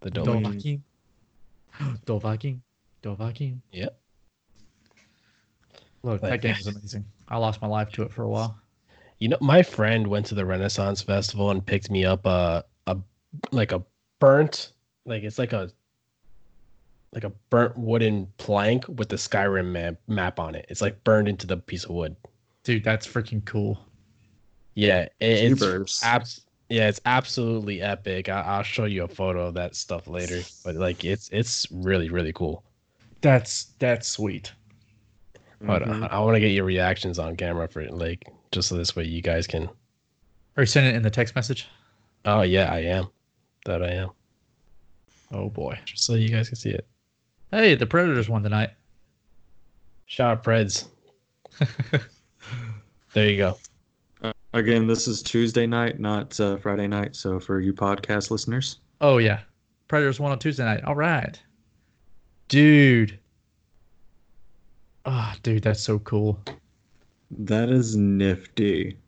The Dovahkiin. Dovahkiin. <gasps> Dovahkiin. Dovahkiin. Yep. Look, that game is amazing. I lost my life to it for a while. You know, my friend went to the Renaissance Festival and picked me up a a like a burnt like it's like a like a burnt wooden plank with the Skyrim map map on it. It's like burned into the piece of wood. Dude, that's freaking cool. Yeah, it, it's Jeepers. abs- yeah, it's absolutely epic. I, I'll show you a photo of that stuff later. But like, it's it's really really cool. That's that's sweet. But Mhm. I, I want to get your reactions on camera for like just so this way you guys can. Are you sending it in the text message? Oh yeah, I am. That I am. Oh boy. Just so you guys can see it. Hey, the Predators won tonight. Shout out Preds. <laughs> There you go. Again, this is Tuesday night, not uh, Friday night. So for you podcast listeners, Oh yeah. Predators won on Tuesday night. All right. Dude. Ah, dude, that's so cool. that is nifty.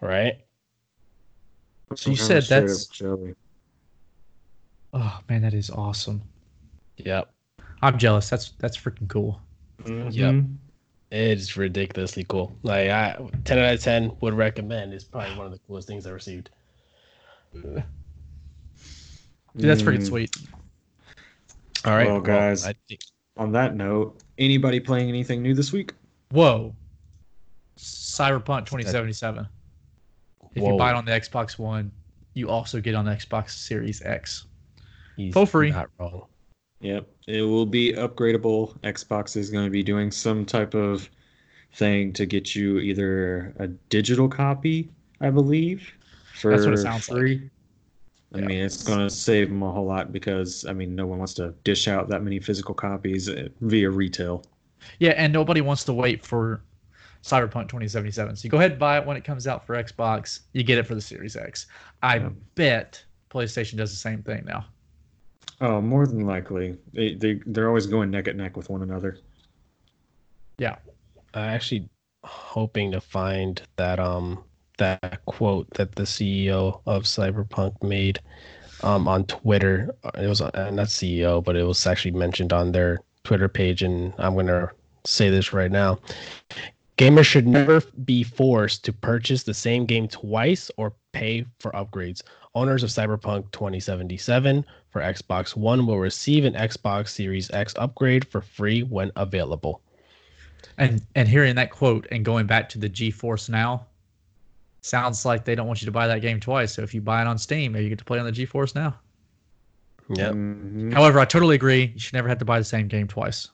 Right? So you I'm said that's- up jelly. Oh man, that is awesome. Yep. I'm jealous. That's that's freaking cool. Mhm. It's ridiculously cool. Like I ten out of ten would recommend. It's probably one of the coolest things I received. Dude, that's freaking Mm. sweet. All right, Well, guys. I think On that note, anybody playing anything new this week? Whoa. Cyberpunk 2077. If you buy it on the Xbox One, you also get on the Xbox Series X. he's For free. Not wrong. Yep, it will be upgradable. Xbox is going to be doing some type of thing to get you either a digital copy, I believe, for That's what it sounds like. free. I Yeah. mean, it's going to save them a whole lot because I mean, no one wants to dish out that many physical copies uh, via retail. Yeah, and nobody wants to wait for Cyberpunk 2077. So you go ahead and buy it when it comes out for Xbox. You get it for the Series X. I Yeah. bet PlayStation does the same thing now. Oh, more than likely, they they they're always going neck and neck with one another. Yeah. I'm actually hoping to find that um that quote that the CEO of Cyberpunk made um, on Twitter. It was uh, not CEO, but it was actually mentioned on their Twitter page, and I'm gonna say this right now. Gamers should never be forced to purchase the same game twice or pay for upgrades. Owners of Cyberpunk 2077 for Xbox One will receive an Xbox Series X upgrade for free when available. And and hearing that quote and going back to the GeForce Now, sounds like they don't want you to buy that game twice. So if you buy it on Steam, you get to play on the GeForce Now. Yeah, Mhm. However, I totally agree. You should never have to buy the same game twice.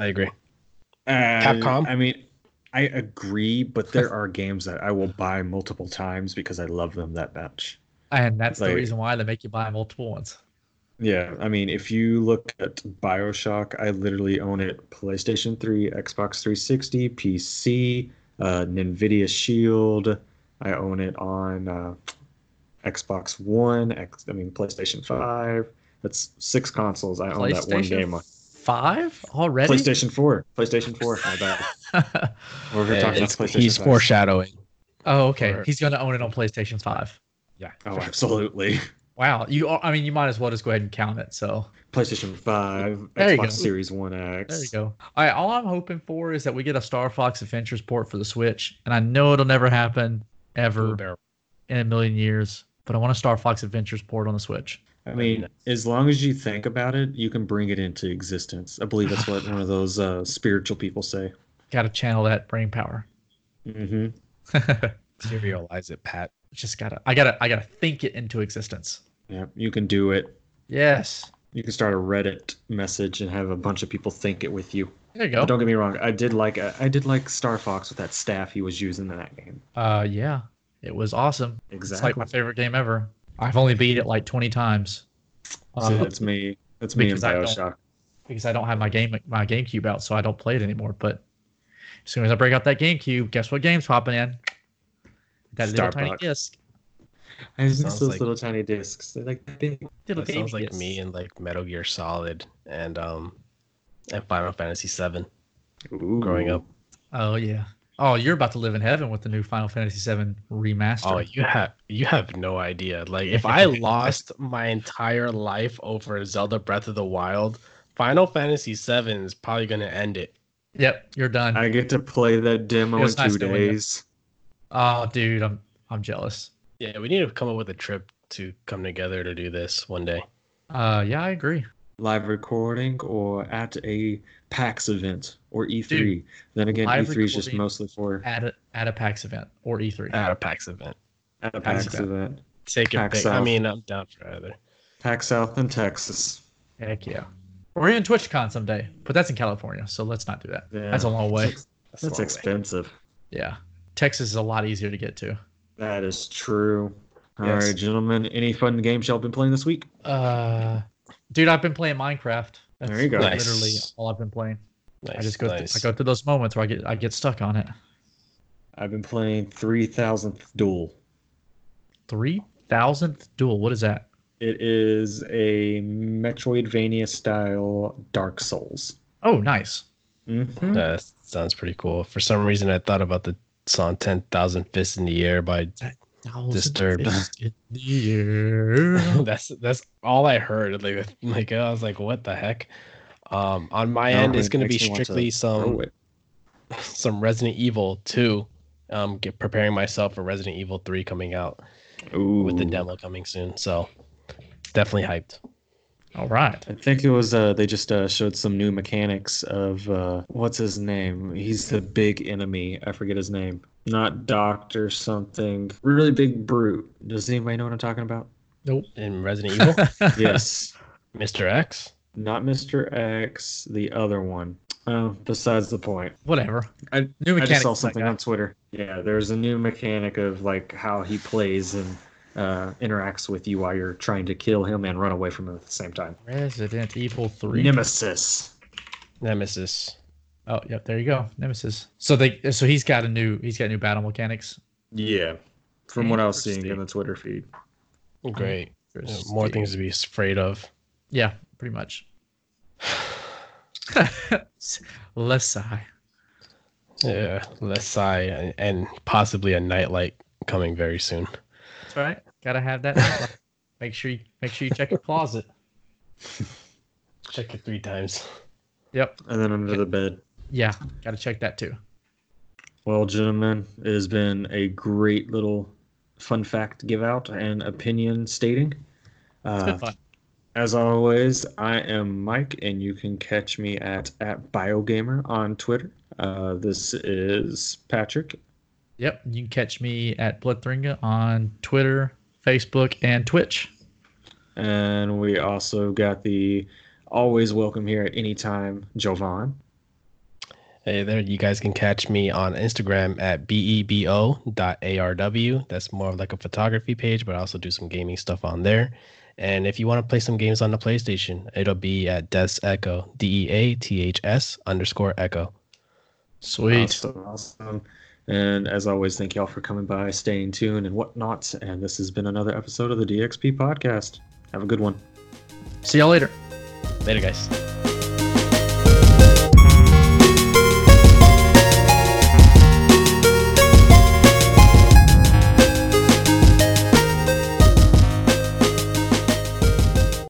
I agree. Uh, Capcom? I mean, I agree, but there are games that I will buy multiple times because I love them that much. And that's the reason why they make you buy multiple ones. Yeah, I mean, if you look at Bioshock, I literally own it PlayStation 3, Xbox 360, PC, uh, NVIDIA Shield. I own it on uh, Xbox One, X, I mean, PlayStation 5. That's six consoles. I own that one game on. Five already? PlayStation 4. PlayStation 4. My bad. <laughs> We're talking it's- about PlayStation he's 5. foreshadowing. oh, okay. Or- He's going to own it on PlayStation 5. Yeah. Oh, sure. absolutely. Wow. You are, I mean, you might as well just go ahead and count it. So PlayStation 5, There. Xbox Series 1X. there you go. All right. All I'm hoping for is that we get a Star Fox Adventures port for the Switch. And I know it'll never happen ever in a million years, but I want a Star Fox Adventures port on the Switch. I mean, as long as you think about it, you can bring it into existence. I believe that's what <sighs> one of those uh, spiritual people say. Got to channel that brain power. Mm-hmm. <laughs> Serialize it, Pat. Just gotta, I gotta, I gotta think it into existence. Yeah, you can do it. Yes. You can start a Reddit message and have a bunch of people think it with you. There you go. But don't get me wrong, I did like I did like Star Fox with that staff he was using in that game. Uh, yeah, it was awesome. Exactly. It's like my favorite game ever. I've only beat it like 20 times. See, Uh, that's me. That's me in because I because I don't have my game my GameCube out, so I don't play it anymore. But as soon as I break out that GameCube, guess what game's popping in? That little tiny Star Fox. disc. I miss those like- little tiny discs. They're like big. Little That sounds baby like disc. me and like Metal Gear Solid and um and Final Fantasy VII growing up. Oh yeah. Oh, you're about to live in heaven with the new Final Fantasy VII remaster. Oh, you have you have no idea. Like if I <laughs> lost my entire life over Zelda Breath of the Wild, Final Fantasy VII is probably gonna end it. Yep, you're done. I get to play that demo in nice two knowing you. days. Oh, dude, I'm I'm jealous. Yeah, we need to come up with a trip to come together to do this one day. Uh, yeah, I agree. Live recording or at a PAX event or E3. Dude, then again, E3 is just mostly for At a at a PAX event or E3. At a PAX event. at a PAX PAX event. event. Take it PAX big. I mean, I'm down for either. PAX South in Texas. Heck yeah. Or even TwitchCon someday, but that's in California, so let's not do that. Yeah. That's a long way. That's, a long way. expensive. Yeah, Texas is a lot easier to get to. That is true. All right, Yes. gentlemen. Any fun games y'all been playing this week? Uh, dude, I've been playing Minecraft. That's There you go. Nice. Literally all I've been playing. Nice, I just go nice. through, I go through those moments where I get I get stuck on it. I've been playing 3000th Duel. Three thousandth duel. What is that? It is a Metroidvania style Dark Souls. Oh, nice. Mhm. That sounds pretty cool. For some reason, I thought about the song 10,000 Fists in the Air by. Disturbed. <laughs> in the air. <laughs> that's that's all I heard. Like, like I was like, what the heck? Um, on my No, end, it's going to be makes to strictly some <laughs> some Resident Evil 2. Um, get preparing myself for Resident Evil 3 coming out with the demo coming soon. So definitely hyped. All right. I think it was uh they just uh showed some new mechanics of uh what's his name? He's the big enemy. I forget his name. Not Doctor something. Really big brute. Does anybody know what I'm talking about? Nope. In Resident Evil, <laughs> Yes. Mr. X. Not Mr. X, the other one. Oh, besides the point. Whatever. I, New I just saw something on Twitter. Yeah, there's a new mechanic of like how he plays and uh, interacts with you while you're trying to kill him and run away from him at the same time. Resident Evil Three. Nemesis. Nemesis. Oh, yep. There you go. Nemesis. So they. So he's got a new. He's got new battle mechanics. Yeah, from what I was seeing in the Twitter feed. Great. Yeah, more things to be afraid of. Yeah, pretty much. <sighs> Less sigh. Yeah, less sigh and- and possibly a nightlight coming very soon. That's right. Gotta have that. make sure you make sure you check your closet. <laughs> Check it three times. Yep. And then under the bed. Yeah, got to check that too. Well, gentlemen, it has been a great little fun fact give out and opinion stating. Uh. As always, I am Mike, and you can catch me at at BioGamer on Twitter. Uh, this is Patrick. Yep. You can catch me at Bloodthringa on Twitter, Facebook, and Twitch. And we also got the always welcome here at any time, Jovan. Hey there, you guys can catch me on Instagram at E bebo.arw. That's more of like a photography page, but I also do some gaming stuff on there. And if you want to play some games on the PlayStation, it'll be at Deaths Echo, D E A T H S underscore Echo. Sweet. Awesome, awesome. And as always, thank y'all for coming by, staying tuned, and whatnot. And this has been another episode of the DXP podcast. Have a good one. See y'all later. Later, guys.